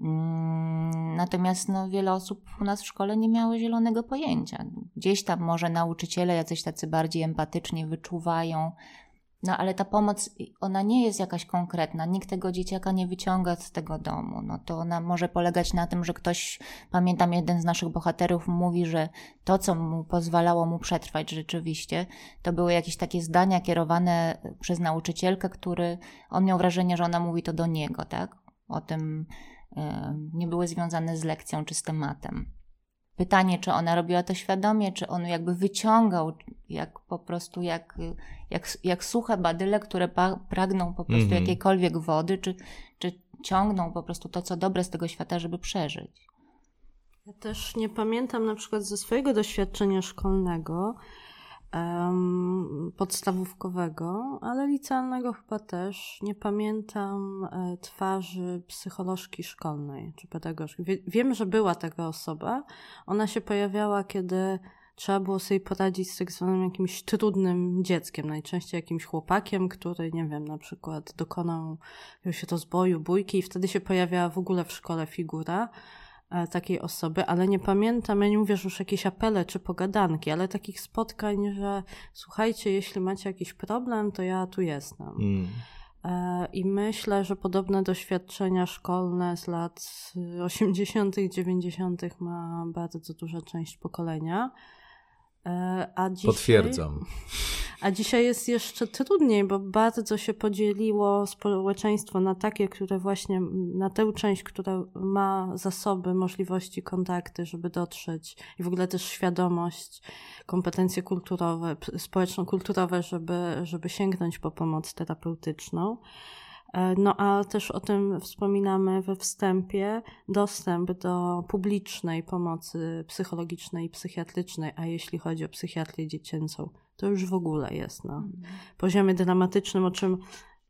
Mm, natomiast no, wiele osób u nas w szkole nie miało zielonego pojęcia. Gdzieś tam może nauczyciele jacyś tacy bardziej empatycznie wyczuwają, no ale ta pomoc, ona nie jest jakaś konkretna. Nikt tego dzieciaka nie wyciąga z tego domu. No to ona może polegać na tym, że ktoś, pamiętam jeden z naszych bohaterów mówi, że to, co mu pozwalało mu przetrwać rzeczywiście, to były jakieś takie zdania kierowane przez nauczycielkę, który, on miał wrażenie, że ona mówi to do niego, tak? O tym, nie były związane z lekcją czy z tematem. Pytanie, czy ona robiła to świadomie, czy on jakby wyciągał, jak po prostu, jak, jak, jak suche badyle, które pragną po prostu mm -hmm. jakiejkolwiek wody, czy, czy ciągną po prostu to, co dobre z tego świata, żeby przeżyć. Ja też nie pamiętam na przykład ze swojego doświadczenia szkolnego, podstawówkowego, ale licealnego chyba też. Nie pamiętam e, twarzy psycholożki szkolnej czy pedagogzki. Wiem, że była taka osoba. Ona się pojawiała, kiedy trzeba było sobie poradzić z tak zwanym jakimś trudnym dzieckiem, najczęściej jakimś chłopakiem, który, nie wiem, na przykład dokonał się rozboju, bójki i wtedy się pojawiała w ogóle w szkole figura takiej osoby, ale nie pamiętam, ja nie mówię, że już jakieś apele czy pogadanki, ale takich spotkań, że słuchajcie, jeśli macie jakiś problem, to ja tu jestem. Mm. E, I myślę, że podobne doświadczenia szkolne z lat 80., 90. ma bardzo duża część pokolenia. E, a dzisiaj, Potwierdzam. A dzisiaj jest jeszcze trudniej, bo bardzo się podzieliło społeczeństwo na takie, które właśnie, na tę część, która ma zasoby, możliwości, kontakty, żeby dotrzeć i w ogóle też świadomość, kompetencje kulturowe, społeczno-kulturowe, żeby, żeby sięgnąć po pomoc terapeutyczną. E, no a też o tym wspominamy we wstępie, dostęp do publicznej pomocy psychologicznej i psychiatrycznej, a jeśli chodzi o psychiatrię dziecięcą, to już w ogóle jest na mhm. poziomie dramatycznym, o czym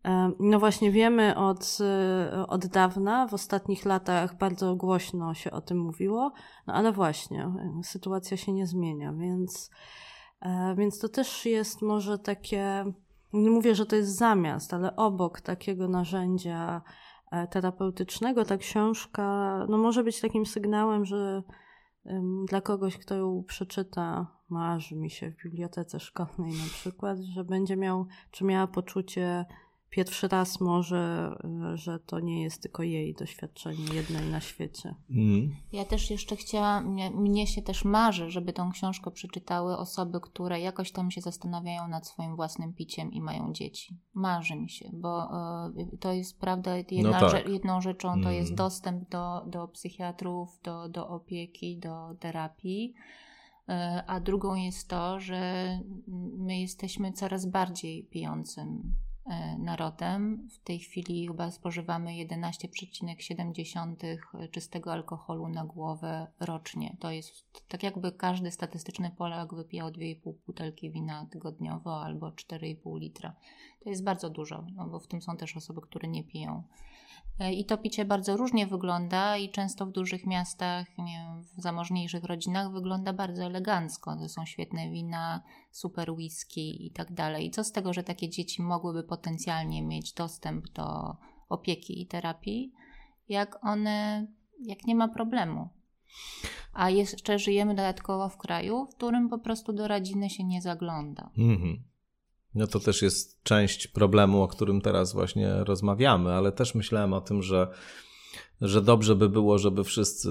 e, no właśnie wiemy od, e, od dawna, w ostatnich latach bardzo głośno się o tym mówiło, no ale właśnie sytuacja się nie zmienia, więc, więc to też jest może takie nie mówię, że to jest zamiast, ale obok takiego narzędzia e, terapeutycznego ta książka no, może być takim sygnałem, że dla kogoś, kto ją przeczyta, marzy mi się w bibliotece szkolnej na przykład, że będzie miał, czy miała poczucie pierwszy raz może, e, że to nie jest tylko jej doświadczenie jednej na świecie. Mm. Ja też jeszcze chciałam, mnie, mnie, się też marzy, żeby tą książkę przeczytały osoby, które jakoś tam się zastanawiają nad swoim własnym piciem i mają dzieci. Marzy mi się, bo y, to jest prawda, jedna, no tak. jedną rzeczą to mm. jest dostęp do, do psychiatrów, do, do opieki, do terapii. E, a drugą jest to, że my jesteśmy coraz bardziej pijącym narodem. W tej chwili chyba spożywamy 11,7 czystego alkoholu na głowę rocznie. To jest tak jakby każdy statystyczny Polak wypijał 2,5 butelki wina tygodniowo albo 4,5 litra. To jest bardzo dużo, no bo w tym są też osoby, które nie piją. E, I to picie bardzo różnie wygląda i często w dużych miastach, wiem, w zamożniejszych rodzinach wygląda bardzo elegancko. To są świetne wina, super whisky i tak dalej. I co z tego, że takie dzieci mogłyby potencjalnie mieć dostęp do opieki i terapii, jak one, jak nie ma problemu. A jeszcze żyjemy dodatkowo w kraju, w którym po prostu do rodziny się nie zagląda. Mhm. No to też jest część problemu, o którym teraz właśnie rozmawiamy, ale też myślałem o tym, że, że dobrze by było, żeby wszyscy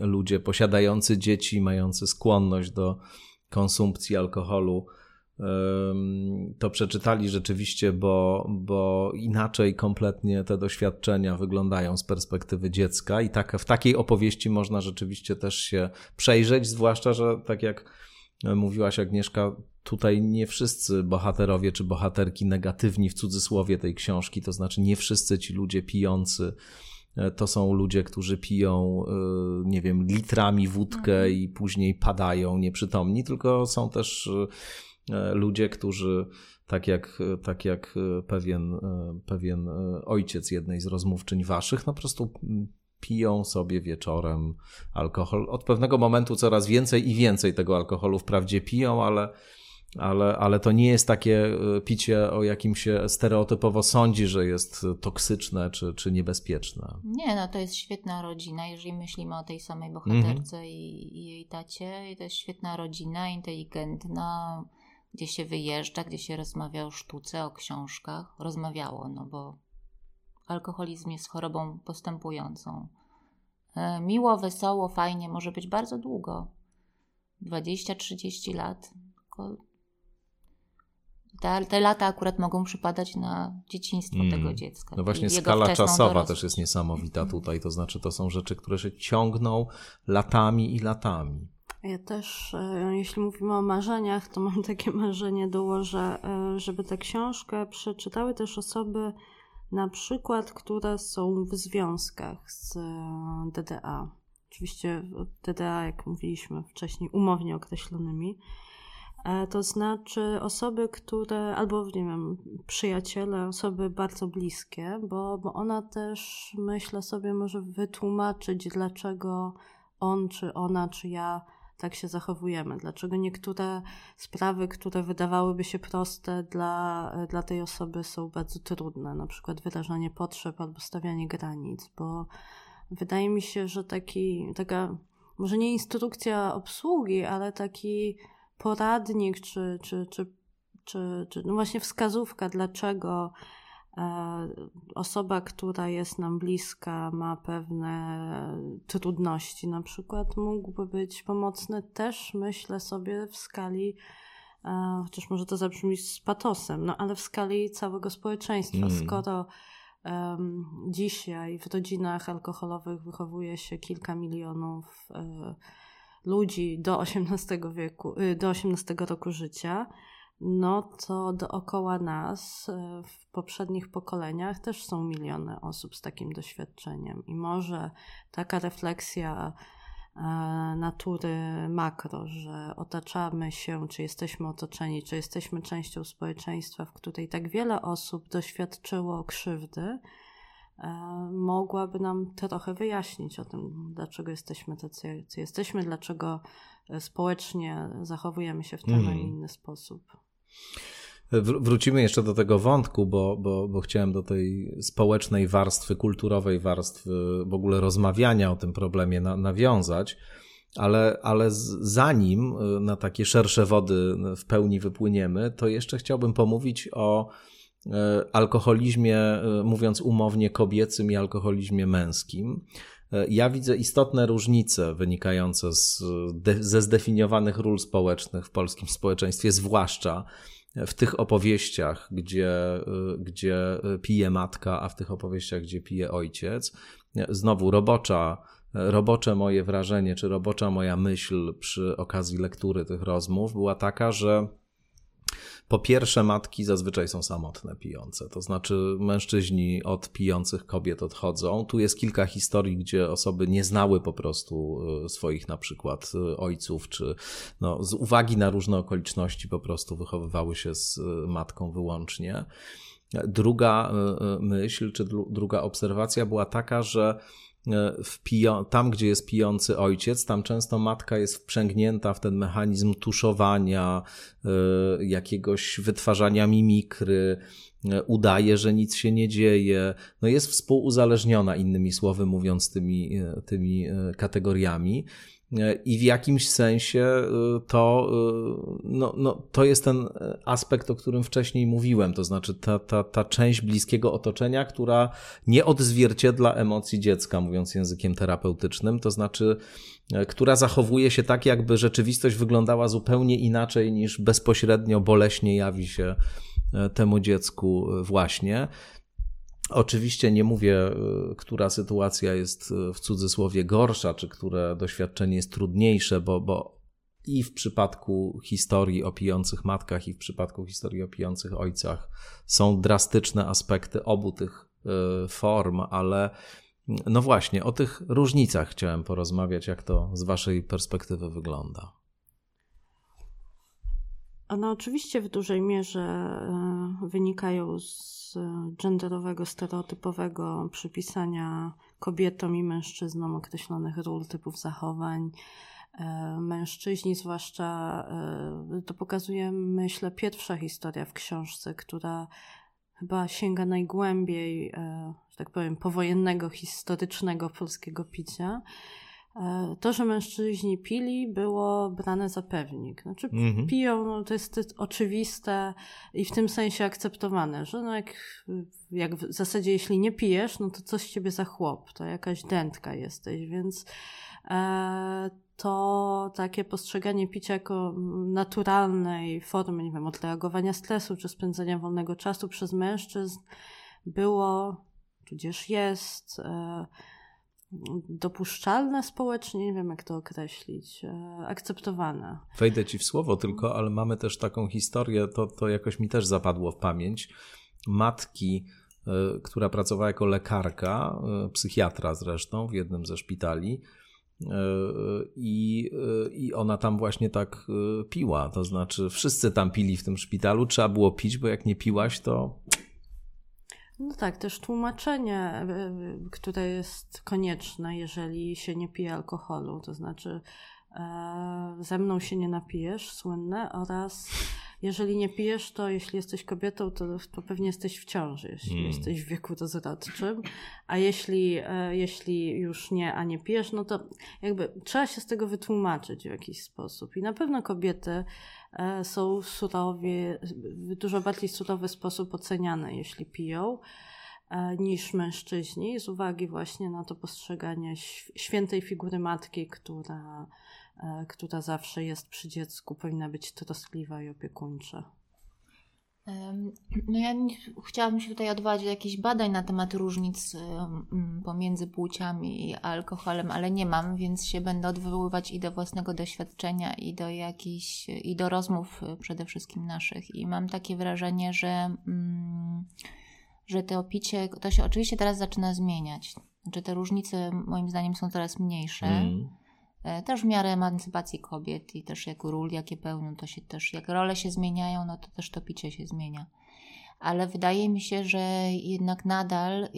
y, ludzie posiadający dzieci, mający skłonność do konsumpcji alkoholu, to przeczytali rzeczywiście, bo, bo inaczej kompletnie te doświadczenia wyglądają z perspektywy dziecka i tak, w takiej opowieści można rzeczywiście też się przejrzeć, zwłaszcza, że tak jak mówiłaś Agnieszka, tutaj nie wszyscy bohaterowie czy bohaterki negatywni w cudzysłowie tej książki, to znaczy nie wszyscy ci ludzie pijący e, to są ludzie, którzy piją, e, nie wiem, litrami wódkę mhm. i później padają nieprzytomni, tylko są też e, ludzie, którzy tak jak, tak jak pewien, pewien ojciec jednej z rozmówczyń waszych, no po prostu piją sobie wieczorem alkohol. Od pewnego momentu coraz więcej i więcej tego alkoholu wprawdzie piją, ale ale, ale to nie jest takie e, picie, o jakim się stereotypowo sądzi, że jest toksyczne czy, czy niebezpieczne. Nie, no to jest świetna rodzina, jeżeli myślimy o tej samej bohaterce mm -hmm. i, i, jej tacie. I to jest świetna rodzina, inteligentna, gdzie się wyjeżdża, gdzie się rozmawia o sztuce, o książkach. Rozmawiało, no bo alkoholizm jest chorobą postępującą. E, miło, wesoło, fajnie, może być bardzo długo. 20-30 lat. Te, te lata akurat mogą przypadać na dzieciństwo mm. tego dziecka. No właśnie skala czasowa dorosłość. też jest niesamowita mm. tutaj, to znaczy to są rzeczy, które się ciągną latami i latami. Ja też, e, jeśli mówimy o marzeniach, to mam takie marzenie, dołożę, e, żeby tę książkę przeczytały też osoby, na przykład, które są w związkach z e, DDA. Oczywiście DDA, jak mówiliśmy wcześniej, umownie określonymi. E, to znaczy osoby, które, albo nie wiem, przyjaciele, osoby bardzo bliskie, bo, bo ona też, myślę sobie, może wytłumaczyć, dlaczego on, czy ona, czy ja tak się zachowujemy. Dlaczego niektóre sprawy, które wydawałyby się proste dla, dla tej osoby są bardzo trudne, na przykład wyrażanie potrzeb albo stawianie granic, bo wydaje mi się, że taki, taka, może nie instrukcja obsługi, ale taki poradnik, czy, czy, czy, czy, czy no właśnie wskazówka, dlaczego e, osoba, która jest nam bliska, ma pewne trudności, na przykład, mógłby być pomocny też, myślę sobie, w skali e, chociaż może to zabrzmi z patosem, no ale w skali całego społeczeństwa. Mm. Skoro um, dzisiaj w rodzinach alkoholowych wychowuje się kilka milionów um, ludzi do 18 wieku, y, do 18 roku życia, no to dookoła nas e, w poprzednich pokoleniach też są miliony osób z takim doświadczeniem. I może taka refleksja e, natury makro, że otaczamy się, czy jesteśmy otoczeni, czy jesteśmy częścią społeczeństwa, w której tak wiele osób doświadczyło krzywdy, e, mogłaby nam trochę wyjaśnić o tym, dlaczego jesteśmy tacy, jacy jesteśmy, dlaczego społecznie zachowujemy się w ten, mm. inny sposób. Wrócimy jeszcze do tego wątku, bo, bo, bo chciałem do tej społecznej warstwy, kulturowej warstwy, w ogóle rozmawiania o tym problemie na, nawiązać, ale, ale zanim y, na takie szersze wody w pełni wypłyniemy, to jeszcze chciałbym pomówić o y, alkoholizmie, y, mówiąc umownie, kobiecym i alkoholizmie męskim. Ja widzę istotne różnice wynikające z, ze zdefiniowanych ról społecznych w polskim społeczeństwie, zwłaszcza w tych opowieściach, gdzie, gdzie pije matka, a w tych opowieściach, gdzie pije ojciec. Znowu robocza, robocze moje wrażenie, czy robocza moja myśl przy okazji lektury tych rozmów była taka, że po pierwsze, matki zazwyczaj są samotne pijące, to znaczy mężczyźni od pijących kobiet odchodzą. Tu jest kilka historii, gdzie osoby nie znały po prostu e, swoich na przykład e, ojców, czy no, z uwagi na różne okoliczności po prostu wychowywały się z e, matką wyłącznie. Druga myśl, czy druga obserwacja była taka, że tam, gdzie jest pijący ojciec, tam często matka jest wprzęgnięta w ten mechanizm tuszowania, e, jakiegoś wytwarzania mimikry, e, udaje, że nic się nie dzieje. No jest współuzależniona, innymi słowy mówiąc, tymi, tymi kategoriami. I w jakimś sensie y, to, y, no, no, to jest ten aspekt, o którym wcześniej mówiłem, to znaczy ta, ta, ta część bliskiego otoczenia, która nie odzwierciedla emocji dziecka, mówiąc językiem terapeutycznym, to znaczy, e, która zachowuje się tak, jakby rzeczywistość wyglądała zupełnie inaczej niż bezpośrednio boleśnie jawi się e, temu dziecku właśnie. Oczywiście nie mówię, y, która sytuacja jest y, w cudzysłowie gorsza, czy które doświadczenie jest trudniejsze, bo, bo i w przypadku historii o pijących matkach, i w przypadku historii o pijących ojcach są drastyczne aspekty obu tych y, form, ale no właśnie, o tych różnicach chciałem porozmawiać, jak to z Waszej perspektywy wygląda. One oczywiście w dużej mierze wynikają z genderowego, stereotypowego przypisania kobietom i mężczyznom określonych ról, typów zachowań. E, mężczyźni, zwłaszcza e, to pokazuje, myślę, pierwsza historia w książce, która chyba sięga najgłębiej, e, że tak powiem, powojennego, historycznego polskiego picia E, to, że mężczyźni pili, było brane za pewnik. Znaczy, mhm. piją, no, to jest oczywiste i w tym sensie akceptowane, że no jak, jak w zasadzie, jeśli nie pijesz, no to coś z ciebie za chłop, to jakaś dętka jesteś, więc e, to takie postrzeganie picia jako naturalnej formy, nie wiem, odreagowania stresu czy spędzania wolnego czasu przez mężczyzn było, tudzież jest. E, dopuszczalne społecznie, nie wiem jak to określić, e, akceptowane. Wejdę ci w słowo tylko, ale mamy też taką historię, to, to jakoś mi też zapadło w pamięć, matki, e, która pracowała jako lekarka, e, psychiatra zresztą w jednym ze szpitali. I, I ona tam właśnie tak piła. To znaczy, wszyscy tam pili w tym szpitalu, trzeba było pić, bo jak nie piłaś, to no tak, też tłumaczenie, e, e, które jest konieczne, jeżeli się nie pije alkoholu, to znaczy e, ze mną się nie napijesz, słynne, oraz jeżeli nie pijesz, to jeśli jesteś kobietą, to, to pewnie jesteś w ciąży, jeśli mm. jesteś w wieku dozrodczym. A jeśli, e, jeśli już nie, a nie pijesz, no to jakby trzeba się z tego wytłumaczyć w jakiś sposób. I na pewno kobiety są surowie, w dużo bardziej surowy sposób oceniane, jeśli piją e, niż mężczyźni, z uwagi właśnie na to postrzeganie świętej figury matki, która E, która zawsze jest przy dziecku, powinna być troskliwa i opiekuńcza. No ja chciałabym się tutaj odwołać do jakichś badań na temat różnic pomiędzy płciami i alkoholem, ale nie mam, więc się będę odwoływać i do własnego doświadczenia, i do jakichś, i do rozmów e, przede wszystkim naszych. I mam takie wrażenie, że, że to opicie, to się oczywiście teraz zaczyna zmieniać. Znaczy te różnice moim zdaniem są coraz mniejsze. Mm też w miarę emancypacji kobiet i też jak ról, jakie pełnią, to się też, jak role się zmieniają, no to też to picie się zmienia. Ale wydaje mi się, że jednak nadal, e,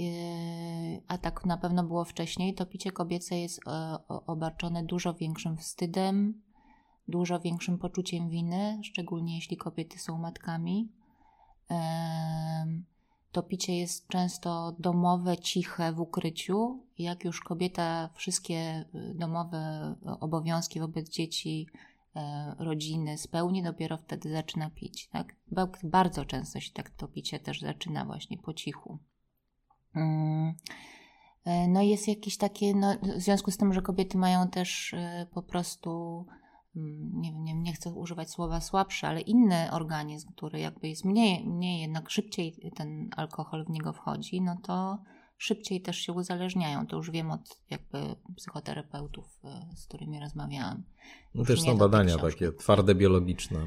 a tak na pewno było wcześniej, to picie kobiece jest e, obarczone dużo większym wstydem, dużo większym poczuciem winy, szczególnie jeśli kobiety są matkami. To picie jest często domowe, ciche w ukryciu. Jak już kobieta wszystkie y, domowe obowiązki wobec dzieci, e, rodziny spełni, dopiero wtedy zaczyna pić. Tak? Bardzo często się tak to picie też zaczyna właśnie po cichu. Mm. E, no jest jakieś takie, no, w związku z tym, że kobiety mają też e, po prostu nie, nie, nie chcę używać słowa słabszy, ale inny organizm, który jakby jest mniej, mniej jednak szybciej ten alkohol w niego wchodzi, no to szybciej też się uzależniają. To już wiem od jakby psychoterapeutów, e, z którymi rozmawiałam. No też są badania takie twarde, biologiczne.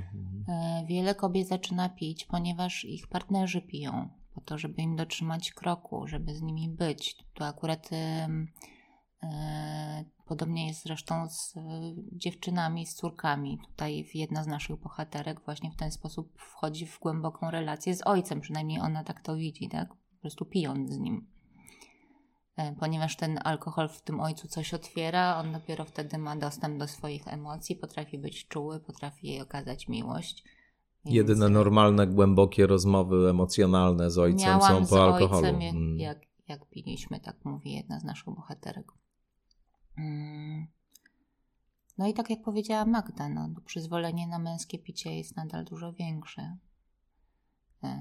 E, wiele kobiet zaczyna pić, ponieważ ich partnerzy piją, po to, żeby im dotrzymać kroku, żeby z nimi być. To akurat podobnie jest zresztą z e, dziewczynami, z córkami. Tutaj jedna z naszych bohaterek właśnie w ten sposób wchodzi w głęboką relację z ojcem, przynajmniej ona tak to widzi, tak? Po prostu pijąc z nim. E, ponieważ ten alkohol w tym ojcu coś otwiera, on dopiero wtedy ma dostęp do swoich emocji, potrafi być czuły, potrafi jej okazać miłość. Więc Jedyne normalne, głębokie rozmowy emocjonalne z ojcem są po alkoholu. Ojcem, jak, mm. jak, jak piliśmy, tak mówi jedna z naszych bohaterek. Mm. No i tak jak powiedziała Magda, no, przyzwolenie na męskie picie jest nadal dużo większe. E,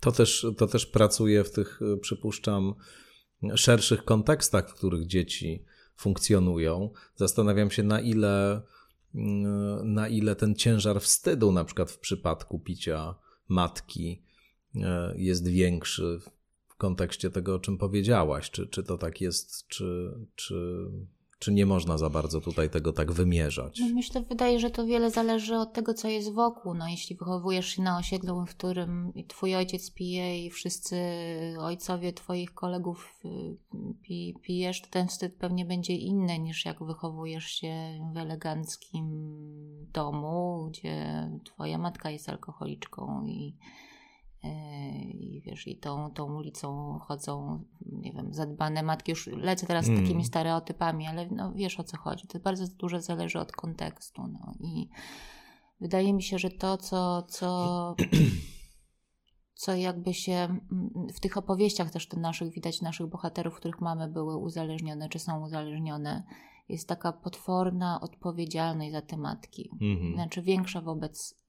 to też, to też pracuje w tych, przypuszczam, szerszych kontekstach, w których dzieci funkcjonują. Zastanawiam się, na ile, mm, na ile ten ciężar wstydu, na przykład w przypadku picia matki, e, jest większy kontekście tego, o czym powiedziałaś. Czy, czy to tak jest, czy, czy, czy nie można za bardzo tutaj tego tak wymierzać? No myślę, wydaje, że to wiele zależy od tego, co jest wokół. No, jeśli wychowujesz się na osiedlu, w którym twój ojciec pije i wszyscy ojcowie twoich kolegów y, pijesz, to ten wstyd pewnie będzie inny niż jak wychowujesz się w eleganckim domu, gdzie twoja matka jest alkoholiczką i i wiesz, i tą, tą ulicą chodzą, nie wiem, zadbane matki. Już lecę teraz mm. z takimi stereotypami, ale no, wiesz o co chodzi. To bardzo dużo zależy od kontekstu. No. I wydaje mi się, że to, co, co, co jakby się w tych opowieściach też to naszych, widać naszych bohaterów, których mamy były uzależnione, czy są uzależnione, jest taka potworna odpowiedzialność za te matki. Mm -hmm. Znaczy większa wobec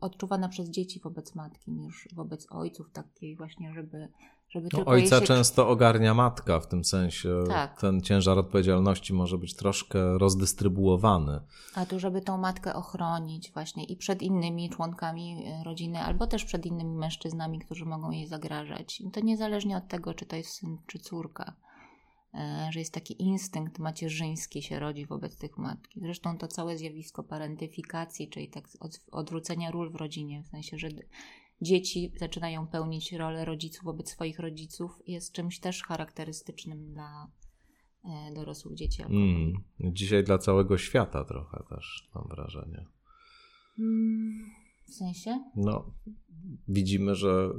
odczuwana przez dzieci wobec matki niż wobec ojców, takiej właśnie, żeby, żeby no, Ojca się... często ogarnia matka, w tym sensie tak. ten ciężar odpowiedzialności może być troszkę rozdystrybuowany. A tu, żeby tą matkę ochronić właśnie i przed innymi członkami y, rodziny, albo też przed innymi mężczyznami, którzy mogą jej zagrażać. I to niezależnie od tego, czy to jest syn, czy córka. E, że jest taki instynkt macierzyński się rodzi wobec tych matki. Zresztą to całe zjawisko parentyfikacji, czyli tak odwrócenia ról w rodzinie, w sensie, że dzieci zaczynają pełnić rolę rodziców wobec swoich rodziców, jest czymś też charakterystycznym dla e, dorosłych dzieci. Mm, dzisiaj dla całego świata trochę też, mam wrażenie. Mm, W sensie? No, widzimy, że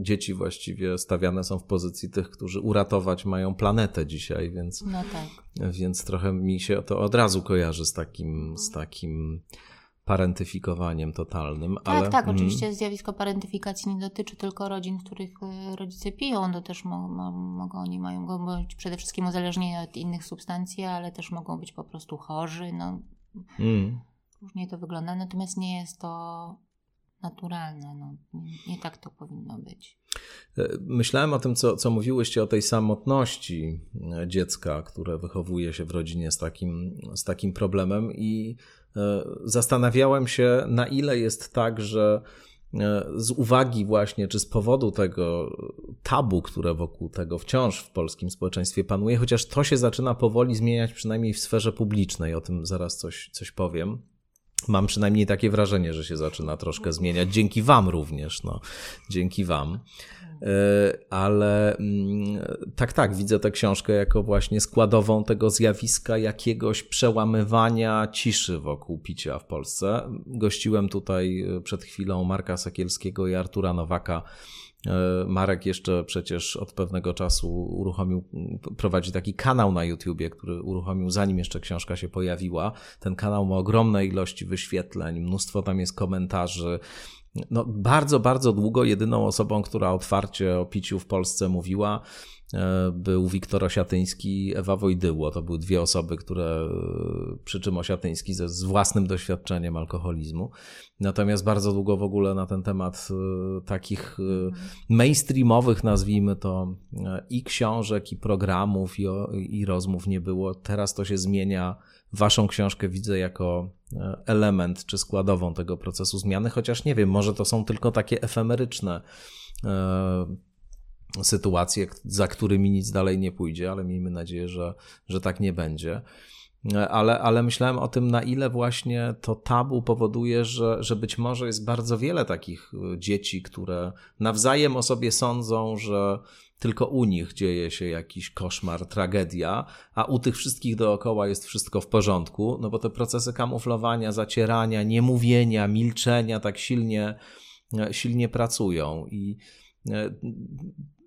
y, dzieci właściwie stawiane są w pozycji tych, którzy uratować mają planetę dzisiaj, więc, no tak. więc trochę mi się to od razu kojarzy z takim, z takim parentyfikowaniem totalnym. Tak, ale, tak, mm, oczywiście zjawisko parentyfikacji nie dotyczy tylko rodzin, w których y, rodzice piją, to też mo, mo, mogą, oni mają być przede wszystkim uzależnieni od innych substancji, ale też mogą być po prostu chorzy, no mm. Różnie to wygląda, natomiast nie jest to naturalne, no, nie, tak to powinno być. E, myślałem o tym, co, co mówiłyście o tej samotności e, dziecka, które wychowuje się w rodzinie z takim, z takim problemem, i e, zastanawiałem się, na ile jest tak, że z uwagi właśnie, czy z powodu tego tabu, które wokół tego wciąż w polskim społeczeństwie panuje, chociaż to się zaczyna powoli zmieniać, przynajmniej w sferze publicznej, o tym zaraz coś, coś powiem. Mam przynajmniej takie wrażenie, że się zaczyna troszkę zmieniać. Dzięki Wam również, no. Dzięki Wam. E, ale mm, tak, tak, widzę tę książkę jako właśnie składową tego zjawiska jakiegoś przełamywania ciszy wokół picia w Polsce. Gościłem tutaj e, przed chwilą Marka Sakielskiego i Artura Nowaka Marek jeszcze przecież od pewnego czasu uruchomił, prowadzi taki kanał na YouTubie, który uruchomił zanim jeszcze książka się pojawiła. Ten kanał ma ogromne ilości wyświetleń, mnóstwo tam jest komentarzy. No, bardzo, bardzo długo jedyną osobą, która otwarcie o piciu w Polsce mówiła, E, był Wiktor Osiatyński i Ewa Wojdyło. To były dwie osoby, które, e, przy czym Osiatyński ze, z własnym doświadczeniem alkoholizmu. Natomiast bardzo długo w ogóle na ten temat e, takich mainstreamowych, nazwijmy to, i książek, i programów, i, i rozmów nie było. Teraz to się zmienia. Waszą książkę widzę jako element czy składową tego procesu zmiany, chociaż nie wiem, może to są tylko takie efemeryczne sytuacje, za którymi nic dalej nie pójdzie, ale miejmy nadzieję, że, że tak nie będzie. Ale, ale myślałem o tym, na ile właśnie to tabu powoduje, że, że być może jest bardzo wiele takich y, dzieci, które nawzajem o sobie sądzą, że tylko u nich dzieje się jakiś koszmar, tragedia, a u tych wszystkich dookoła jest wszystko w porządku, no bo te procesy kamuflowania, zacierania, niemówienia, milczenia tak silnie, silnie pracują i e,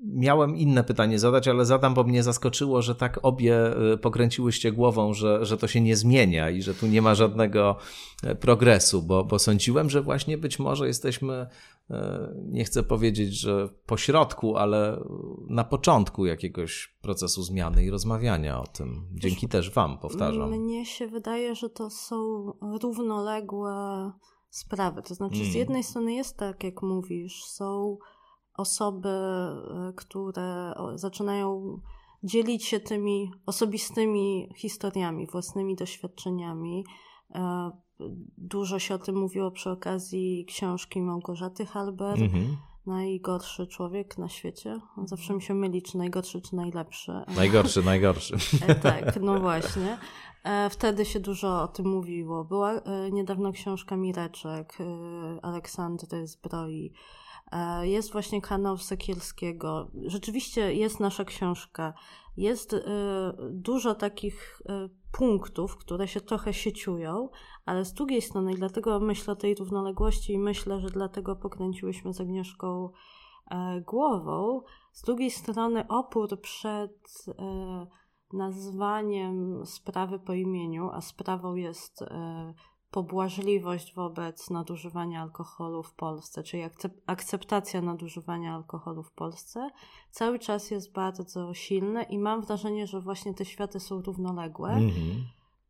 miałem inne pytanie zadać, ale zadam, bo mnie zaskoczyło, że tak obie y, pokręciłyście głową, że, że to się nie zmienia i że tu nie ma żadnego e, progresu, bo, bo sądziłem, że właśnie być może jesteśmy, e, nie chcę powiedzieć, że po środku, ale na początku jakiegoś procesu zmiany i rozmawiania o tym. Dzięki też Wam, powtarzam. Mnie się wydaje, że to są równoległe sprawy. To znaczy, z hmm. jednej strony jest tak, jak mówisz, są osoby, e, które zaczynają dzielić się tymi osobistymi historiami, własnymi doświadczeniami. E, dużo się o tym mówiło przy okazji książki Małgorzaty Halber. Mhm. Najgorszy człowiek na świecie. Zawsze mi się myli, czy najgorszy, czy najlepszy. Najgorszy, najgorszy. E, tak, no właśnie. Wtedy się dużo o tym mówiło. Była niedawno książka Mireczek Aleksandry Zbroi jest właśnie kanał Sekielskiego. Rzeczywiście jest nasza książka. Jest e, dużo takich e, punktów, które się trochę sieciują, ale z drugiej strony, dlatego myślę o tej równoległości i myślę, że dlatego pokręciłyśmy z Agnieszką głową, z drugiej strony opór przed nazwaniem sprawy po imieniu, a sprawą jest pobłażliwość wobec nadużywania alkoholu w Polsce, czyli akceptacja nadużywania alkoholu w Polsce, cały czas jest bardzo silne i mam wrażenie, że właśnie te światy są równoległe, mm-hmm.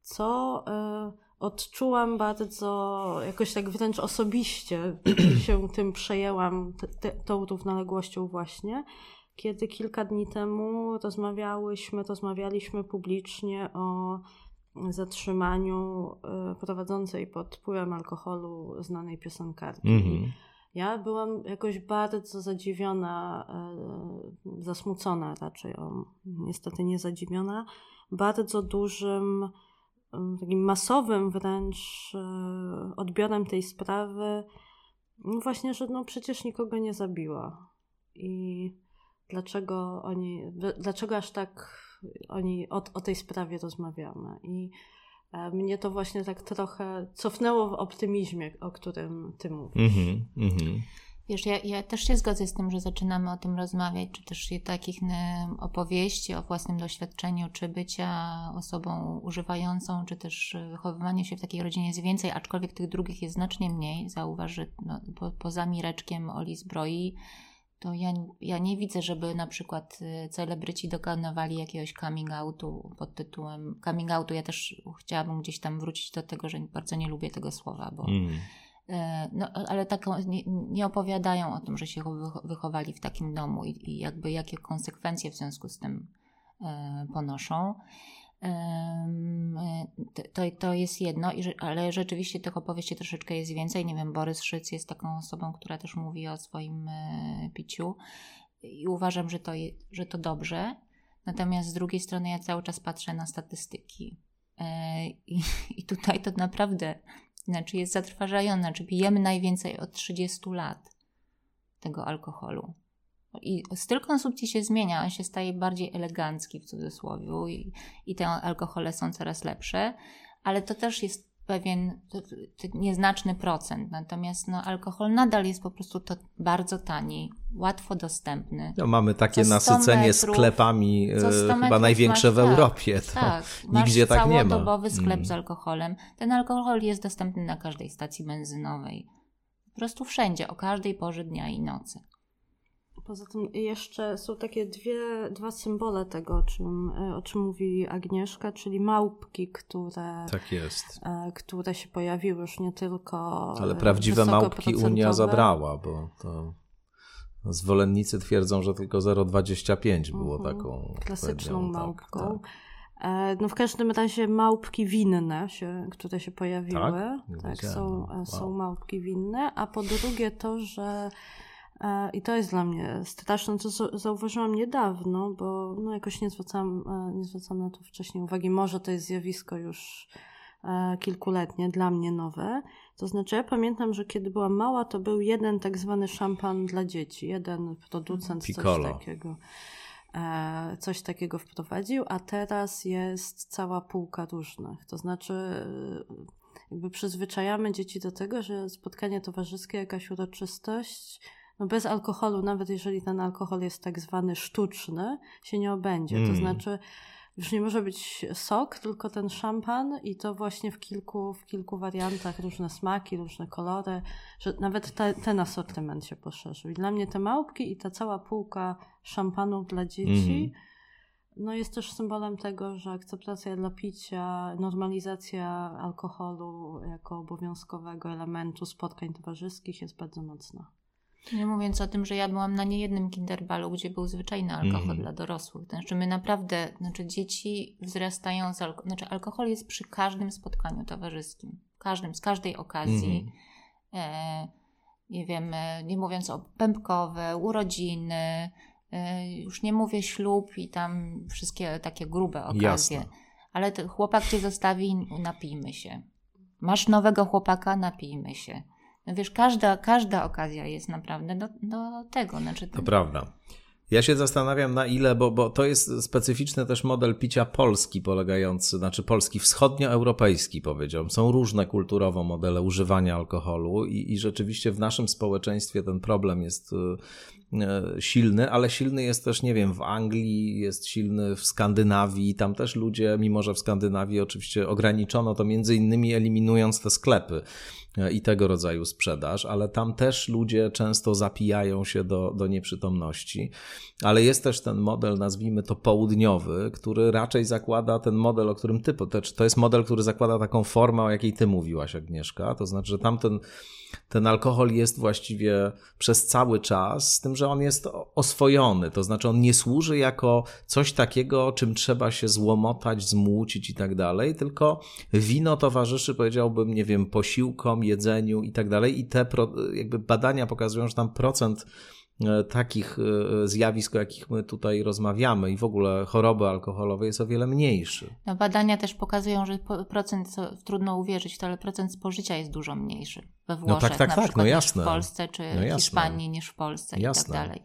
co y, odczułam bardzo, jakoś tak wręcz osobiście się tym przejęłam, te, tą równoległością właśnie, kiedy kilka dni temu rozmawiałyśmy, rozmawialiśmy publicznie o zatrzymaniu e, prowadzącej pod wpływem alkoholu znanej piosenkarki. Mm-hmm. Ja byłam jakoś bardzo zadziwiona, e, zasmucona raczej, o, niestety nie zadziwiona, bardzo dużym, takim masowym wręcz e, odbiorem tej sprawy. No właśnie, że no przecież nikogo nie zabiła. I dlaczego oni, dlaczego aż tak oni o, o tej sprawie rozmawiamy. I mnie to właśnie tak trochę cofnęło w optymizmie, o którym ty mówisz. Mm-hmm, mm-hmm. Wiesz, ja, ja, też się zgodzę z tym, że zaczynamy o tym rozmawiać, czy też takich opowieści o własnym doświadczeniu, czy bycia osobą używającą, czy też wychowywanie się w takiej rodzinie jest więcej, aczkolwiek tych drugich jest znacznie mniej. Zauważ, że no, po, poza Mireczkiem Oli Zbroi, to ja, ja nie widzę, żeby na przykład y, celebryci dokonywali jakiegoś coming outu pod tytułem coming outu. Ja też chciałabym gdzieś tam wrócić do tego, że bardzo nie lubię tego słowa, bo mm E, no, ale taką, nie, nie, opowiadają o tym, że się wychowali w takim domu i, i jakby jakie konsekwencje w związku z tym e, ponoszą. E, to, to jest jedno, ale rzeczywiście tych opowieści troszeczkę jest więcej. Nie wiem, Borys Szyc jest taką osobą, która też mówi o swoim piciu i uważam, że to, że to dobrze. Natomiast z drugiej strony ja cały czas patrzę na statystyki. I, I tutaj to naprawdę znaczy jest zatrważające, znaczy pijemy najwięcej od 30 lat tego alkoholu. I styl konsumpcji się zmienia, on się staje bardziej elegancki w cudzysłowie i, i te alkohole są coraz lepsze, ale to też jest pewien to, to nieznaczny procent. Natomiast no, alkohol nadal jest po prostu to bardzo tani, łatwo dostępny. No, mamy takie nasycenie metrów, sklepami e, chyba największe masz, w Europie. Tak, tak nigdzie tak nie ma. całodobowy sklep mm. z alkoholem. Ten alkohol jest dostępny na każdej stacji benzynowej. Po prostu wszędzie, o każdej porze dnia i nocy. Poza tym jeszcze są takie dwie, dwa symbole tego, o czym, e, o czym mówi Agnieszka, czyli małpki, które, tak jest. E, które się pojawiły już nie tylko. Ale prawdziwe małpki Unia zabrała, bo to zwolennicy twierdzą, że tylko 0,25 było mhm. taką klasyczną tak, małpką. Tak, No w każdym razie małpki winne, się, które się pojawiły. Tak, tak są, wow. są małpki winne. A po drugie to, że E, I to jest dla mnie straszne, co zauważyłam niedawno, bo no jakoś nie zwracam, e, nie zwracam na to wcześniej uwagi. Może to jest zjawisko już e, kilkuletnie, dla mnie nowe. To znaczy, ja pamiętam, że kiedy byłam mała, to był jeden tak zwany szampan dla dzieci. Jeden producent Piccolo. coś takiego. Coś takiego wprowadził, a teraz jest cała półka różnych. To znaczy, jakby przyzwyczajamy dzieci do tego, że spotkanie towarzyskie, jakaś uroczystość, no bez alkoholu, nawet jeżeli ten alkohol jest tak zwany sztuczny, się nie obędzie. Mm. To znaczy, już nie może być sok, tylko ten szampan i to właśnie w kilku, w kilku wariantach, różne smaki, różne kolory, że nawet te, ten asortyment się poszerzył. I dla mnie te małpki i ta cała półka szampanów dla dzieci mm. no jest też symbolem tego, że akceptacja dla picia, normalizacja alkoholu jako obowiązkowego elementu spotkań towarzyskich jest bardzo mocna. Nie mówiąc o tym, że ja byłam na niejednym kinderbalu, gdzie był zwyczajny alkohol mm. dla dorosłych. Znaczy my naprawdę, znaczy dzieci wzrastają z alkoholem. Znaczy alkohol jest przy każdym spotkaniu towarzyskim. Każdym, z każdej okazji. Mm. E, nie wiem, e, nie mówiąc o pępkowe, urodziny, e, już nie mówię ślub i tam wszystkie takie grube okazje. Jasne. Ale chłopak cię zostawi, napijmy się. Masz nowego chłopaka, napijmy się. No wiesz, każda, każda okazja jest naprawdę do, do tego. Znaczy, to prawda. Ja się zastanawiam na ile, bo, bo to jest specyficzny też model picia polski polegający, znaczy polski wschodnioeuropejski powiedziałbym. Są różne kulturowo modele używania alkoholu i, i rzeczywiście w naszym społeczeństwie ten problem jest e, silny, ale silny jest też, nie wiem, w Anglii, jest silny w Skandynawii. Tam też ludzie, mimo że w Skandynawii oczywiście ograniczono to między innymi eliminując te sklepy i tego rodzaju sprzedaż, ale tam też ludzie często zapijają się do, do nieprzytomności. Ale jest też ten model, nazwijmy to południowy, który raczej zakłada ten model, o którym ty, to jest model, który zakłada taką formę, o jakiej ty mówiłaś, Agnieszka. To znaczy, że tamten ten alkohol jest właściwie przez cały czas, z tym, że on jest oswojony, to znaczy on nie służy jako coś takiego, czym trzeba się złomotać, zmłucić i tak dalej, tylko wino towarzyszy, powiedziałbym, nie wiem, posiłkom, jedzeniu i tak dalej. I te jakby badania pokazują, że tam procent takich e, zjawisk, o jakich my tutaj rozmawiamy i w ogóle choroby alkoholowe jest o wiele mniejszy. No, badania też pokazują, że procent, co trudno uwierzyć to, ale procent spożycia jest dużo mniejszy we Włoszech, no tak, tak, na tak, no jasne. niż w Polsce, czy no w Hiszpanii niż w Polsce jasne. i tak dalej.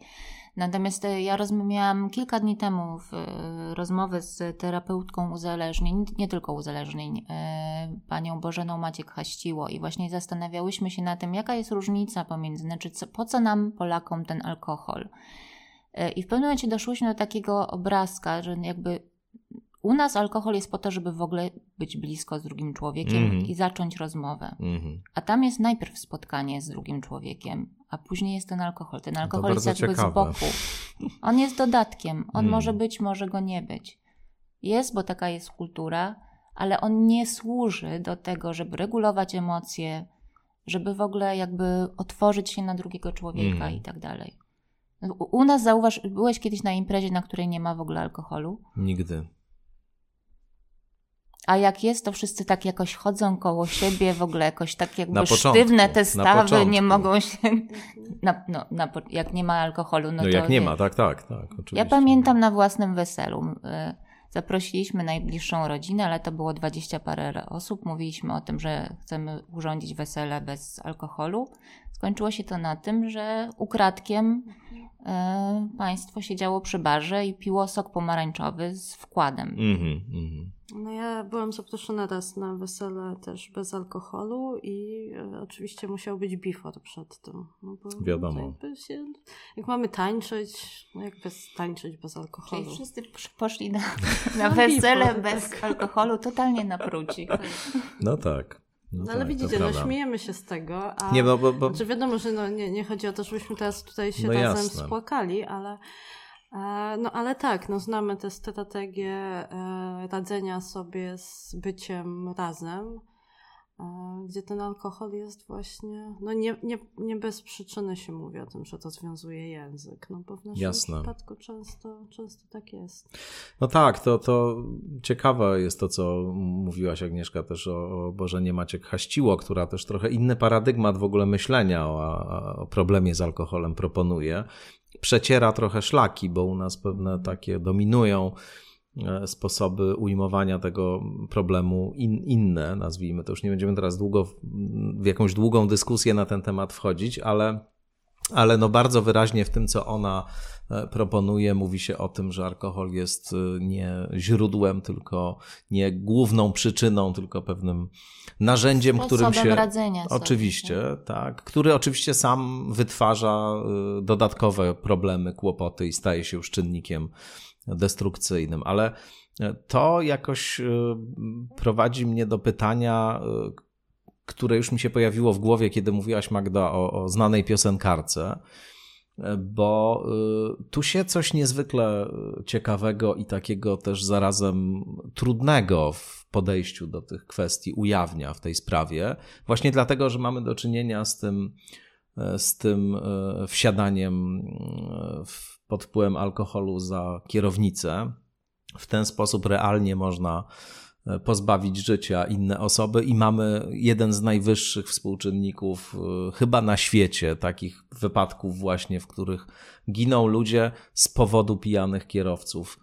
Natomiast e, ja miałam kilka dni temu w, e, rozmowę z terapeutką uzależnień, nie tylko uzależnień, e, panią Bożeną Maciek Haściło i właśnie zastanawiałyśmy się na tym, jaka jest różnica pomiędzy, znaczy co, po co nam Polakom ten alkohol. I w pewnym momencie doszłyśmy do takiego obrazka, że jakby u nas alkohol jest po to, żeby w ogóle być blisko z drugim człowiekiem mm i zacząć rozmowę. Mm. A tam jest najpierw spotkanie z drugim człowiekiem, a później jest ten alkohol. Ten alkohol jest jakby ciekawe. z boku. On jest dodatkiem. On mm. może być, może go nie być. Jest, bo taka jest kultura, ale on nie służy do tego, żeby regulować emocje, żeby w ogóle jakby otworzyć się na drugiego człowieka mm. i tak dalej. U nas zauważ, byłeś kiedyś na imprezie, na której nie ma w ogóle alkoholu? Nigdy. A jak jest, to wszyscy tak jakoś chodzą koło siebie, w ogóle jakoś tak jakby na sztywne te stawy nie mogą się. Na, no, na, jak nie ma alkoholu, no, no to. jak nie ma, tak, tak, tak. Oczywiście. Ja pamiętam na własnym weselu. Y, zaprosiliśmy najbliższą rodzinę, ale to było dwadzieścia parę osób. Mówiliśmy o tym, że chcemy urządzić wesele bez alkoholu. Skończyło się to na tym, że ukradkiem e, państwo siedziało przy barze i piło sok pomarańczowy z wkładem. Mm -hmm, mm -hmm. No ja byłam zaproszona raz na wesele też bez alkoholu i e, oczywiście musiał być bifor przed tym. No bo Wiadomo. Się, jak mamy tańczyć, no jak bez, tańczyć bez alkoholu? Czyli wszyscy poszli na, na wesele bez alkoholu, totalnie na pruci. No tak. No, no ale tak, widzicie, no śmiejemy się z tego, a nie, no, bo, bo... Znaczy wiadomo, że no, nie, nie chodzi o to, żebyśmy teraz tutaj się no razem jasne. spłakali, ale no ale tak, no znamy te strategie e, radzenia sobie z byciem razem, e, gdzie ten alkohol jest właśnie, no nie, nie, nie bez przyczyny się mówi o tym, że to związuje język, no bo w naszym Jasne. przypadku często, często tak jest. No tak, to, to ciekawe jest to, co mówiłaś Agnieszka też o, o Bożenie Maciek Haściło, która też trochę inny paradygmat w ogóle myślenia o, o problemie z alkoholem proponuje przeciera trochę szlaki, bo u nas pewne takie dominują e, sposoby ujmowania tego problemu in, inne, nazwijmy to. Już nie będziemy teraz długo w, w jakąś długą dyskusję na ten temat wchodzić, ale, ale no bardzo wyraźnie w tym, co ona e, proponuje, mówi się o tym, że alkohol jest e, nie źródłem, tylko nie główną przyczyną, tylko pewnym narzędziem, Sposobem którym się. Radzenia sobie, oczywiście, tak. Który oczywiście sam wytwarza y, dodatkowe problemy, kłopoty i staje się już czynnikiem destrukcyjnym. Ale to jakoś prowadzi mnie do pytania, które już mi się pojawiło w głowie, kiedy mówiłaś, Magda, o, o znanej piosenkarce bo tu się coś niezwykle ciekawego i takiego też zarazem trudnego w podejściu do tych kwestii ujawnia w tej sprawie, właśnie dlatego, że mamy do czynienia z tym, e, z tym e, wsiadaniem pod wpływem alkoholu za kierownicę. W ten sposób realnie można pozbawić życia inne osoby i mamy jeden z najwyższych współczynników chyba na świecie takich wypadków właśnie, w których giną ludzie z powodu pijanych kierowców.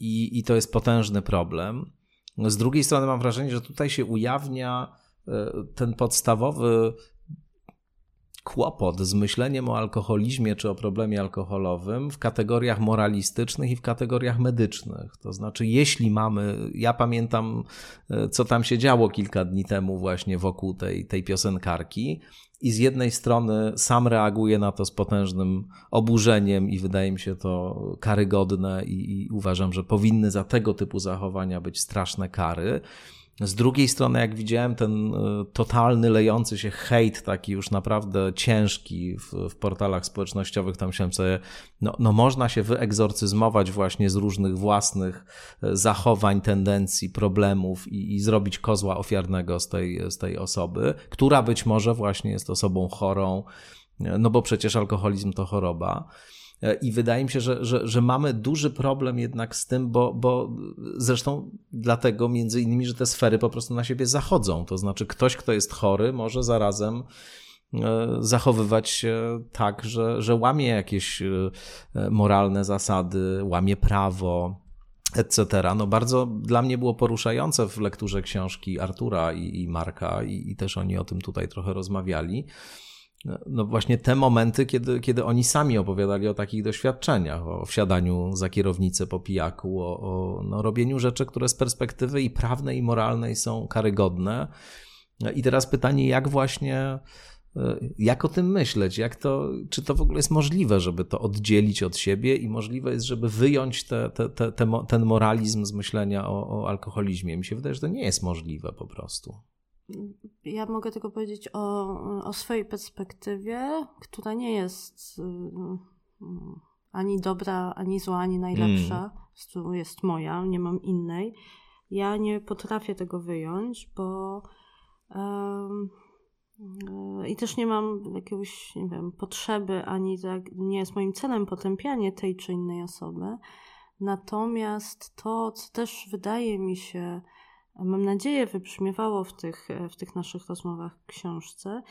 I, i to jest potężny problem. Z drugiej strony mam wrażenie, że tutaj się ujawnia e, ten podstawowy kłopot z myśleniem o alkoholizmie czy o problemie alkoholowym w kategoriach moralistycznych i w kategoriach medycznych. To znaczy, jeśli mamy, ja pamiętam, e, co tam się działo kilka dni temu właśnie wokół tej, tej piosenkarki, i z jednej strony sam reaguje na to z potężnym oburzeniem i wydaje mi się to karygodne i, i uważam, że powinny za tego typu zachowania być straszne kary. Z drugiej strony, jak widziałem ten e, totalny, lejący się hejt, taki już naprawdę ciężki w, w portalach społecznościowych, tam się sobie, no, no można się wyegzorcyzmować właśnie z różnych własnych e, zachowań, tendencji, problemów i, i zrobić kozła ofiarnego z tej, z tej osoby, która być może właśnie jest osobą chorą, e, no bo przecież alkoholizm to choroba. E, I wydaje mi się, że, że, że mamy duży problem jednak z tym, bo, bo zresztą dlatego między innymi, że te sfery po prostu na siebie zachodzą. To znaczy, ktoś, kto jest chory, może zarazem e, zachowywać się tak, że, że łamie jakieś e, moralne zasady, łamie prawo, etc. No bardzo dla mnie było poruszające w lekturze książki Artura i, i Marka, i, i też oni o tym tutaj trochę rozmawiali no właśnie te momenty, kiedy, kiedy oni sami opowiadali o takich doświadczeniach, o wsiadaniu za kierownicę po pijaku, o, o no, robieniu rzeczy, które z perspektywy i prawnej, i moralnej są karygodne. I teraz pytanie, jak właśnie jak o tym myśleć? Jak to, czy to w ogóle jest możliwe, żeby to oddzielić od siebie i możliwe jest, żeby wyjąć te, te, te, ten moralizm z myślenia o, o, alkoholizmie? Mi się wydaje, że to nie jest możliwe po prostu. Ja mogę tylko powiedzieć o, o swojej perspektywie, która nie jest y, ani dobra, ani zła, ani najlepsza. Mm. Jest moja, nie mam innej. Ja nie potrafię tego wyjąć, bo. Um, I też nie mam jakiegoś, nie wiem, potrzeby, ani nie jest moim celem potępianie tej czy innej osoby. Natomiast to, co też wydaje mi się, mam nadzieję, wybrzmiewało w tych, w tych naszych rozmowach książce,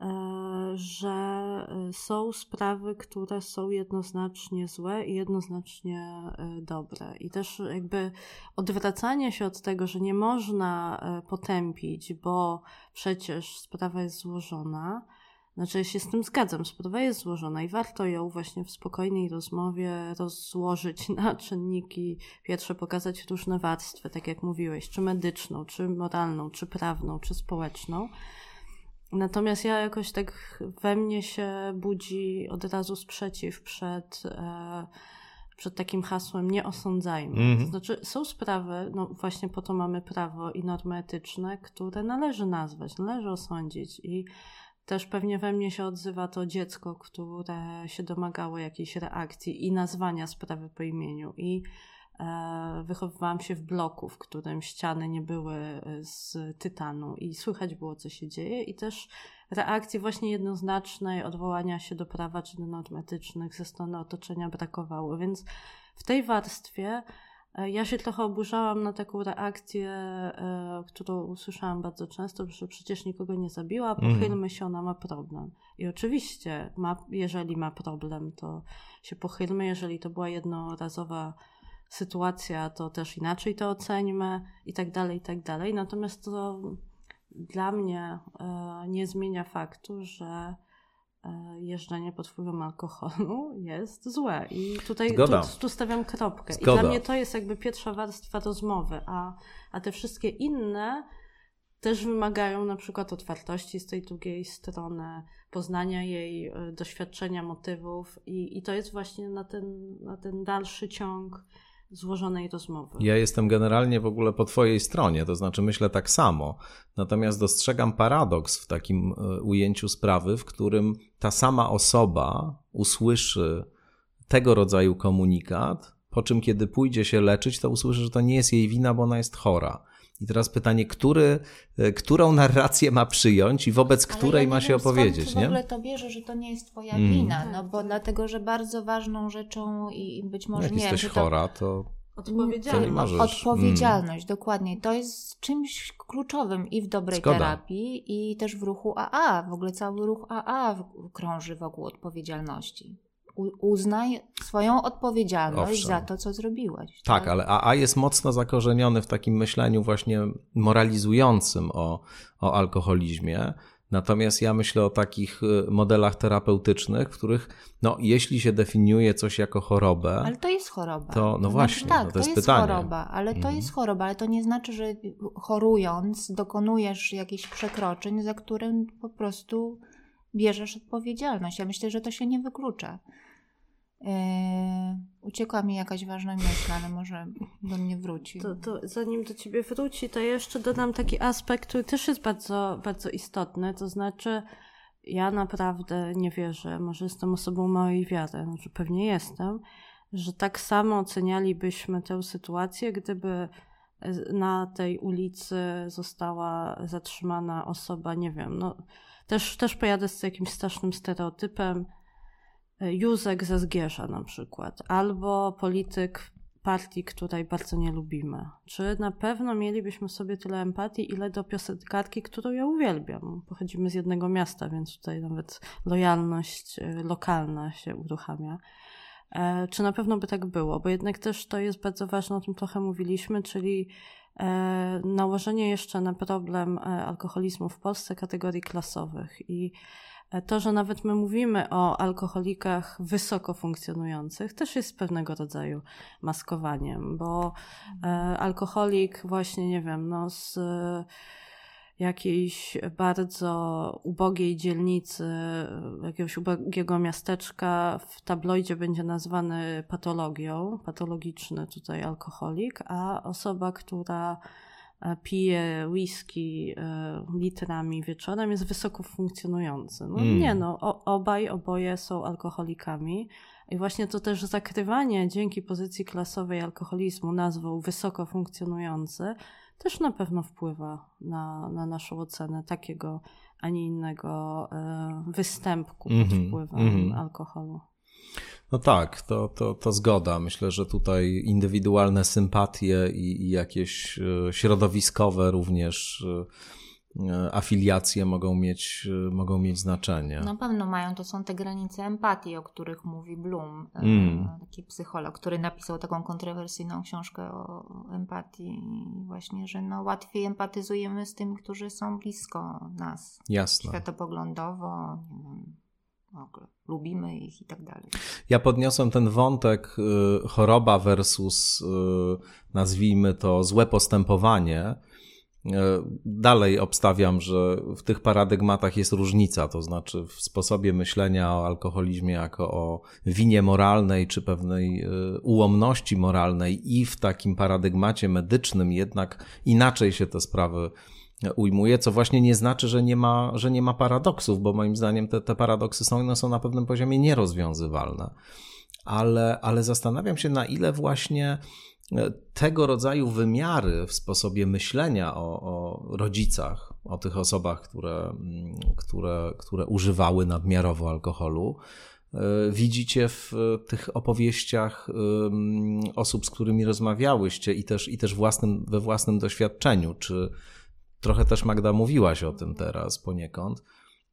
E, że e, są sprawy, które są jednoznacznie złe i jednoznacznie e, dobre. I też jakby odwracanie się od tego, że nie można potępić, bo przecież sprawa jest złożona. Znaczy, ja się z tym zgadzam, sprawa jest złożona i warto ją właśnie w spokojnej rozmowie rozłożyć na czynniki, pierwsze pokazać różne warstwy, tak jak mówiłeś, czy medyczną, czy moralną, czy prawną, czy społeczną Natomiast ja jakoś tak we mnie się budzi od razu sprzeciw przed, e, przed takim hasłem nie osądzajmy. Mm -hmm. To znaczy są sprawy, no właśnie po to mamy prawo i normy etyczne, które należy nazwać, należy osądzić i też pewnie we mnie się odzywa to dziecko, które się domagało jakiejś reakcji i nazwania sprawy po imieniu i E, wychowywałam się w bloku, w którym ściany nie były e, z tytanu i słychać było, co się dzieje, i też reakcji właśnie jednoznacznej, odwołania się do prawa czy do norm etycznych ze strony otoczenia brakowało. Więc w tej warstwie ja się trochę oburzałam na taką reakcję, którą usłyszałam bardzo często, że przecież nikogo nie zabiła, mhm. pochylmy się, ona ma problem. I oczywiście, ma, jeżeli ma problem, to się pochylmy, jeżeli to była jednorazowa sytuacja, to też inaczej to oceńmy i tak dalej, i tak dalej. Natomiast to dla mnie e, nie zmienia faktu, że e, jeżdżenie pod wpływem alkoholu jest złe. I tutaj tu, tu, stawiam kropkę. Zgoda. I dla mnie to jest jakby pierwsza warstwa rozmowy, a, a te wszystkie inne też wymagają na przykład otwartości z tej drugiej strony, poznania jej e, doświadczenia, motywów i, i to jest właśnie na ten, na ten dalszy ciąg złożonej rozmowy. Ja jestem generalnie w ogóle po Twojej stronie, to znaczy myślę tak samo. Natomiast dostrzegam paradoks w takim e, ujęciu sprawy, w którym ta sama osoba usłyszy tego rodzaju komunikat, po czym kiedy pójdzie się leczyć, to usłyszy, że to nie jest jej wina, bo ona jest chora. I teraz pytanie, który, e, którą narrację ma przyjąć i wobec Ale której ja ma się opowiedzieć, skąd nie? w ogóle to bierze, że to nie jest twoja mm. wina, no bo dlatego, że bardzo ważną rzeczą i być może Jak nie jesteś wiem, chora, to Odpowiedzialność. Odpowiedzialność, mm. dokładnie. To jest czymś kluczowym i w dobrej Zgoda. terapii, i też w ruchu AA. W ogóle cały ruch AA krąży wokół odpowiedzialności uznaj swoją odpowiedzialność Owszem. za to, co zrobiłeś. Tak, tak, ale AA jest mocno zakorzeniony w takim myśleniu właśnie moralizującym o, o alkoholizmie. Natomiast ja myślę o takich y, modelach terapeutycznych, w których, no, jeśli się definiuje coś jako chorobę. Ale to jest choroba. To, no znaczy, właśnie, tak, no to, jest, to jest choroba, ale to mhm. jest choroba, ale to nie znaczy, że chorując dokonujesz jakichś przekroczeń, za którym po prostu bierzesz odpowiedzialność. Ja myślę, że to się nie wyklucza. Yy, uciekła mi jakaś ważna myśl, ale może do mnie wróci. To, to zanim do ciebie wróci, to jeszcze dodam taki aspekt, który też jest bardzo, bardzo istotny. To znaczy, ja naprawdę nie wierzę, może jestem osobą małej wiary, znaczy pewnie jestem, że tak samo ocenialibyśmy tę sytuację, gdyby na tej ulicy została zatrzymana osoba, nie wiem, no też, też pojadę z jakimś strasznym stereotypem. E, Józek ze Zgierza na przykład, albo polityk partii, której bardzo nie lubimy. Czy na pewno mielibyśmy sobie tyle empatii, ile do piosenkarki, którą ja uwielbiam? Pochodzimy z jednego miasta, więc tutaj nawet lojalność e, lokalna się uruchamia. E, czy na pewno by tak było? Bo jednak też to jest bardzo ważne, o tym trochę mówiliśmy, czyli nałożenie jeszcze na problem alkoholizmu w Polsce kategorii klasowych. I to, że nawet my mówimy o alkoholikach wysoko funkcjonujących, też jest pewnego rodzaju maskowaniem, bo e, alkoholik właśnie, nie wiem, no z jakiejś bardzo ubogiej dzielnicy, jakiegoś ubogiego miasteczka w tabloidzie będzie nazwany patologią, patologiczny tutaj alkoholik, a osoba, która pije whisky e, litrami wieczorem jest wysoko funkcjonujący. No mm. nie no, obaj, oboje są alkoholikami i właśnie to też zakrywanie dzięki pozycji klasowej alkoholizmu nazwą wysoko funkcjonujący też na pewno wpływa na, na naszą ocenę takiego, a nie innego e, występku pod mm -hmm, wpływem mm -hmm. alkoholu. No tak, to, to, to zgoda. Myślę, że tutaj indywidualne sympatie i, i jakieś e, środowiskowe również e, E, afiliacje mogą mieć, mogą mieć znaczenie. Na pewno mają, to są te granice empatii, o których mówi Bloom, mm. taki psycholog, który napisał taką kontrowersyjną książkę o empatii. Właśnie, że no, łatwiej empatyzujemy z tymi, którzy są blisko nas. Jasne. Światopoglądowo, nie wiem, lubimy ich i tak dalej. Ja podniosłem ten wątek choroba versus nazwijmy to złe postępowanie E, dalej obstawiam, że w tych paradygmatach jest różnica, to znaczy w sposobie myślenia o alkoholizmie jako o winie moralnej czy pewnej e, ułomności moralnej i w takim paradygmacie medycznym jednak inaczej się te sprawy ujmuje, co właśnie nie znaczy, że nie ma, że nie ma paradoksów, bo moim zdaniem te, te paradoksy są, są na pewnym poziomie nierozwiązywalne. Ale, ale zastanawiam się, na ile właśnie tego rodzaju wymiary w sposobie myślenia o, o rodzicach, o tych osobach, które, mm, które, które używały nadmiarowo alkoholu, e, widzicie w tych opowieściach osób, z którymi rozmawiałyście i też, i też własnym, we własnym doświadczeniu. Czy trochę też Magda mówiłaś o tym teraz poniekąd?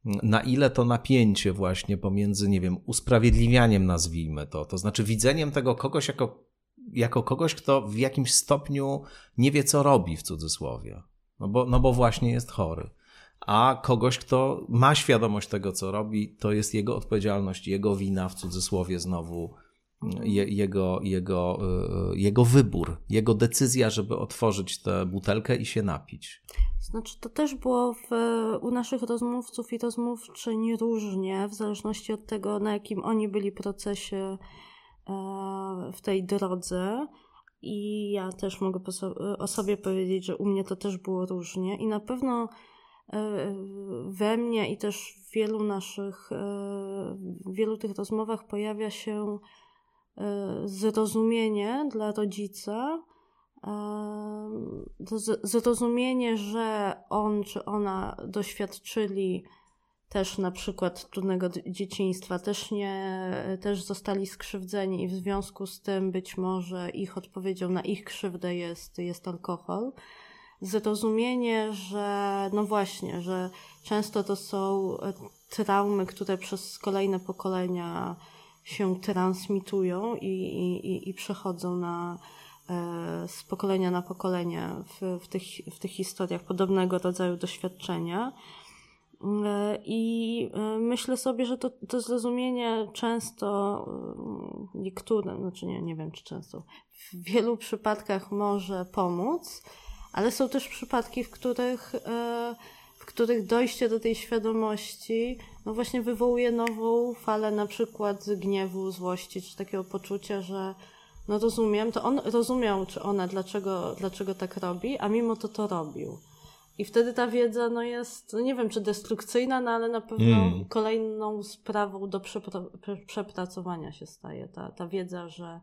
Na ile to napięcie właśnie pomiędzy, nie wiem, usprawiedliwianiem, nazwijmy to, to znaczy widzeniem tego kogoś jako jako kogoś, kto w jakimś stopniu nie wie, co robi w cudzysłowie. No bo, no bo właśnie jest chory. A kogoś, kto ma świadomość tego, co robi, to jest jego odpowiedzialność, jego wina w cudzysłowie znowu, je, jego, jego, y, jego wybór, jego decyzja, żeby otworzyć tę butelkę i się napić. Znaczy, to też było w, u naszych rozmówców i rozmówczyń różnie, w zależności od tego, na jakim oni byli procesie E, w tej drodze. I ja też mogę o sobie powiedzieć, że u mnie to też było różnie. I na pewno e, we mnie i też w wielu naszych, e, w wielu tych rozmowach pojawia się zrozumienie dla rodzica, zrozumienie, że on czy ona doświadczyli też na przykład trudnego dzieciństwa, też nie, też zostali skrzywdzeni i w związku z tym być może ich odpowiedzią na ich krzywdę jest, jest alkohol. Zrozumienie, że no właśnie, że często to są e, traumy, które przez kolejne pokolenia się transmitują i, i, i przechodzą na, e, z pokolenia na pokolenie w, w, tych, w tych historiach podobnego rodzaju doświadczenia. E, I e, myślę sobie, że to, to zrozumienie często, niektóre, znaczy nie, nie wiem czy często, w wielu przypadkach może pomóc, ale są też przypadki, w których, których dojście do tej świadomości no właśnie wywołuje nową falę na przykład gniewu, złości, czy takiego poczucia, że no rozumiem, to on rozumiał, czy ona, dlaczego, dlaczego tak robi, a mimo to to robił. I wtedy ta wiedza no jest, no nie wiem czy destrukcyjna, no ale na pewno mm. kolejną sprawą do przepracowania się staje. Ta, ta wiedza, że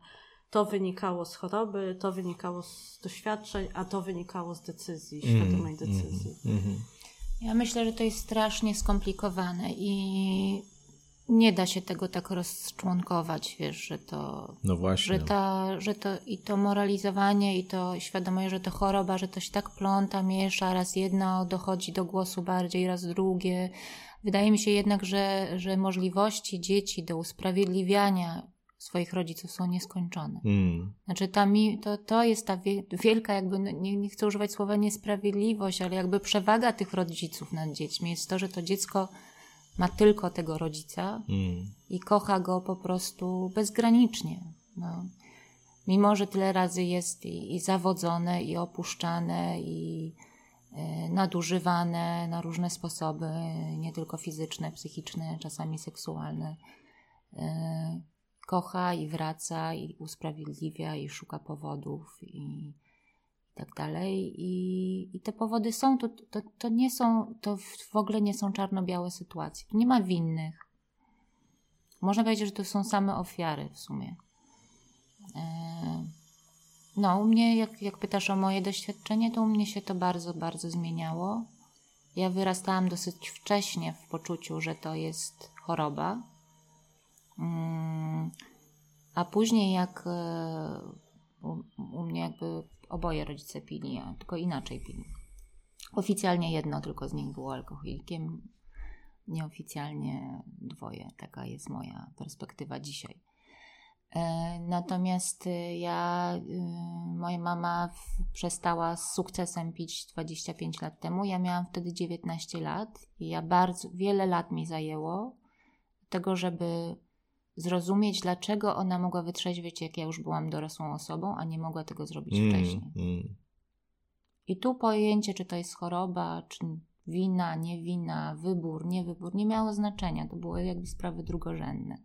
to wynikało z choroby, to wynikało z doświadczeń, a to wynikało z decyzji, mm. świadomej decyzji. Mm. Ja myślę, że to jest strasznie skomplikowane i nie da się tego tak rozczłonkować, wiesz, że to. No właśnie. Że, ta, że to i to moralizowanie, i to świadomość, że to choroba, że to się tak pląta, miesza, raz jedno dochodzi do głosu bardziej, raz drugie. Wydaje mi się jednak, że, że możliwości dzieci do usprawiedliwiania swoich rodziców są nieskończone. Mm. Znaczy ta mi, to, to jest ta wielka jakby, no, nie, nie chcę używać słowa niesprawiedliwość, ale jakby przewaga tych rodziców nad dziećmi jest to, że to dziecko ma tylko tego rodzica mm. i kocha go po prostu bezgranicznie. No. Mimo, że tyle razy jest i, i zawodzone, i opuszczane, i y, nadużywane na różne sposoby, nie tylko fizyczne, psychiczne, czasami seksualne. Y, kocha i wraca, i usprawiedliwia, i szuka powodów, i, tak dalej. I, I te powody są, to, to, to nie są, to w ogóle nie są czarno-białe sytuacje. Nie ma winnych. Można powiedzieć, że to są same ofiary w sumie. E, no, u mnie, jak, jak pytasz o moje doświadczenie, to u mnie się to bardzo, bardzo zmieniało. Ja wyrastałam dosyć wcześnie w poczuciu, że to jest choroba. A później, jak e, u, mnie jakby oboje rodzice pili, tylko inaczej pili. Oficjalnie jedno tylko z nich było alkoholikiem, nieoficjalnie dwoje. Taka jest moja perspektywa dzisiaj. E, natomiast y, ja, moja mama przestała z sukcesem pić 25 lat temu. Ja miałam wtedy 19 lat i ja bardzo wiele lat mi zajęło tego, żeby zrozumieć, dlaczego ona mogła wytrzeźwieć, jak ja już byłam dorosłą osobą, a nie mogła tego zrobić mm, wcześniej. Mm. I tu pojęcie, czy to jest choroba, czy wina, nie wina, wybór, nie wybór, nie miało znaczenia. To były jakby sprawy drugorzędne.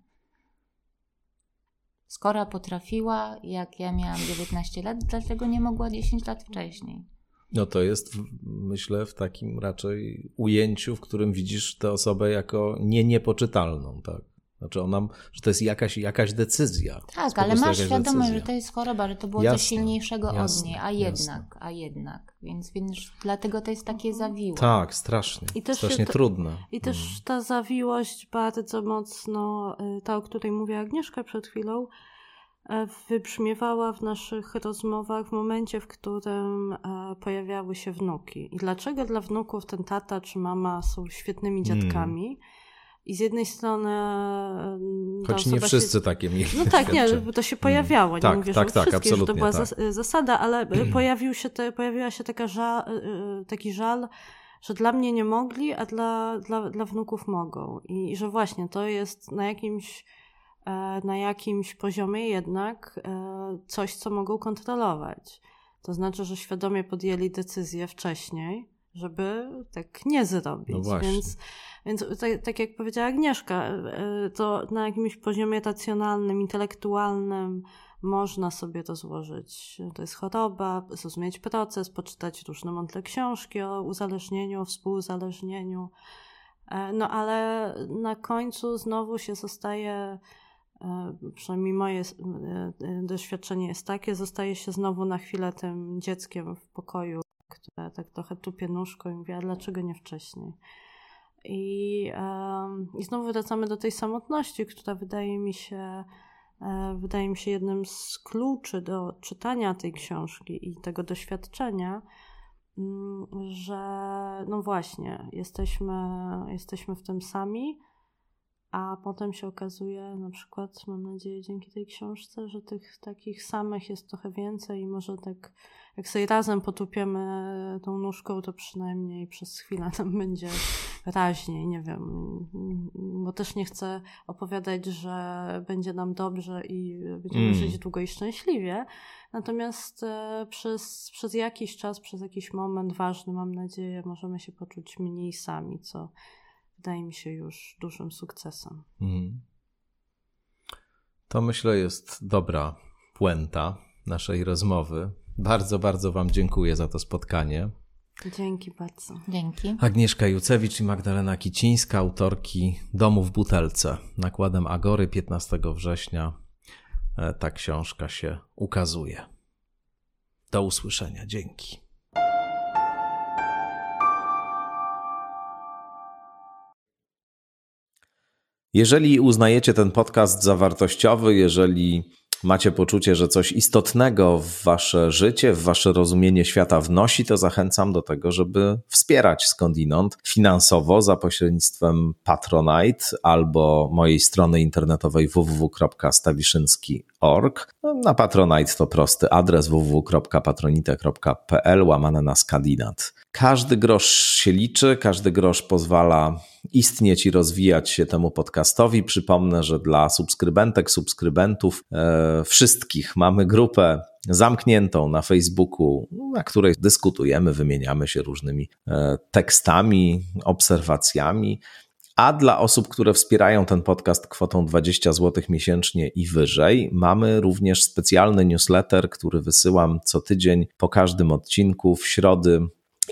Skora potrafiła, jak ja miałam 19 lat, dlaczego nie mogła 10 lat wcześniej? No to jest, myślę, w takim raczej ujęciu, w którym widzisz tę osobę jako nie niepoczytalną, tak? Znaczy ona, że to jest jakaś, jakaś decyzja. Tak, ale masz świadomość, decyzja. że to jest choroba, że to było jasne, coś silniejszego jasne, od niej, a jednak, jasne. a jednak. Więc, więc dlatego to jest takie zawiłe. Tak, strasznie. I też strasznie to, trudne. I też mm. ta zawiłość bardzo mocno, y, ta, o której mówiła Agnieszka przed chwilą, e, wybrzmiewała w naszych rozmowach w momencie, w którym e, pojawiały się wnuki. I dlaczego dla wnuków ten tata czy mama są świetnymi dziadkami? Mm i z jednej strony. Choć nie wszyscy się... takie mieli. No tak, nie, to się pojawiało. Nie tak, mówię, tak, że tak, że to była tak. zasada, ale pojawił się te, pojawiła się taka żal, y, taki żal, że dla mnie nie mogli, a dla, dla, dla wnuków mogą. I, I że właśnie to jest na jakimś, e, na jakimś poziomie jednak e, coś, co mogą kontrolować. To znaczy, że świadomie podjęli decyzję wcześniej, żeby tak nie zrobić. No właśnie. Więc więc tak, tak jak powiedziała Agnieszka, e, to na jakimś poziomie racjonalnym, intelektualnym można sobie to złożyć. To jest choroba, zrozumieć proces, poczytać różne mądre książki o uzależnieniu, o współuzależnieniu. E, no ale na końcu znowu się zostaje, e, przynajmniej moje doświadczenie jest takie, zostaje się znowu na chwilę tym dzieckiem w pokoju, które tak trochę tupie nóżką i mówi, dlaczego nie wcześniej? I, I znowu wracamy do tej samotności, która wydaje mi się, e, wydaje mi się jednym z kluczy do czytania tej książki i tego doświadczenia, mm, że no właśnie, jesteśmy, jesteśmy w tym sami, a potem się okazuje, na przykład, mam nadzieję, dzięki tej książce, że tych takich samych jest trochę więcej i może tak jak sobie razem potupiemy tą nóżką, to przynajmniej przez chwilę nam będzie raźniej, nie wiem, bo też nie chcę opowiadać, że będzie nam dobrze i będziemy mm. żyć długo i szczęśliwie. Natomiast e, przez, przez jakiś czas, przez jakiś moment ważny, mam nadzieję, możemy się poczuć mniej sami, co wydaje mi się już dużym sukcesem. Mm. To myślę jest dobra puenta naszej rozmowy. Bardzo, bardzo Wam dziękuję za to spotkanie. Dzięki bardzo. Dzięki. Agnieszka Jucewicz i Magdalena Kicińska, autorki Domu w butelce. Nakładem Agory 15 września e, ta książka się ukazuje. Do usłyszenia. Dzięki. Jeżeli uznajecie ten podcast za wartościowy, jeżeli macie poczucie, że coś istotnego w wasze życie, w wasze rozumienie świata wnosi, to zachęcam do tego, żeby wspierać skądinąd finansowo za pośrednictwem Patronite albo mojej strony internetowej www.stawiszynski.org. No, na Patronite to prosty adres www.patronite.pl łamane na skandinat. Każdy grosz się liczy, każdy grosz pozwala istnieć i rozwijać się temu podcastowi. Przypomnę, że dla subskrybentek, subskrybentów, e, wszystkich mamy grupę zamkniętą na Facebooku, na której dyskutujemy, wymieniamy się różnymi e, tekstami, obserwacjami. A dla osób, które wspierają ten podcast kwotą 20 zł miesięcznie i wyżej, mamy również specjalny newsletter, który wysyłam co tydzień po każdym odcinku w środy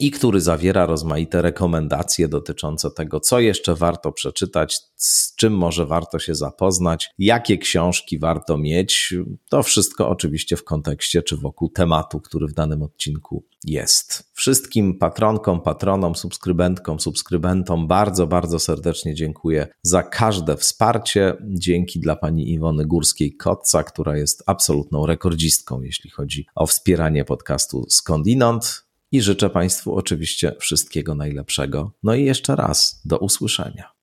i który zawiera rozmaite rekomendacje dotyczące tego, co jeszcze warto przeczytać, z czym może warto się zapoznać, jakie książki warto mieć. To wszystko oczywiście w kontekście czy wokół tematu, który w danym odcinku jest. Wszystkim patronkom, patronom, subskrybentkom, subskrybentom bardzo, bardzo serdecznie dziękuję za każde wsparcie. Dzięki dla pani Iwony Górskiej-Kotca, która jest absolutną rekordzistką, jeśli chodzi o wspieranie podcastu Skądinąd i życzę Państwu oczywiście wszystkiego najlepszego. No i jeszcze raz do usłyszenia.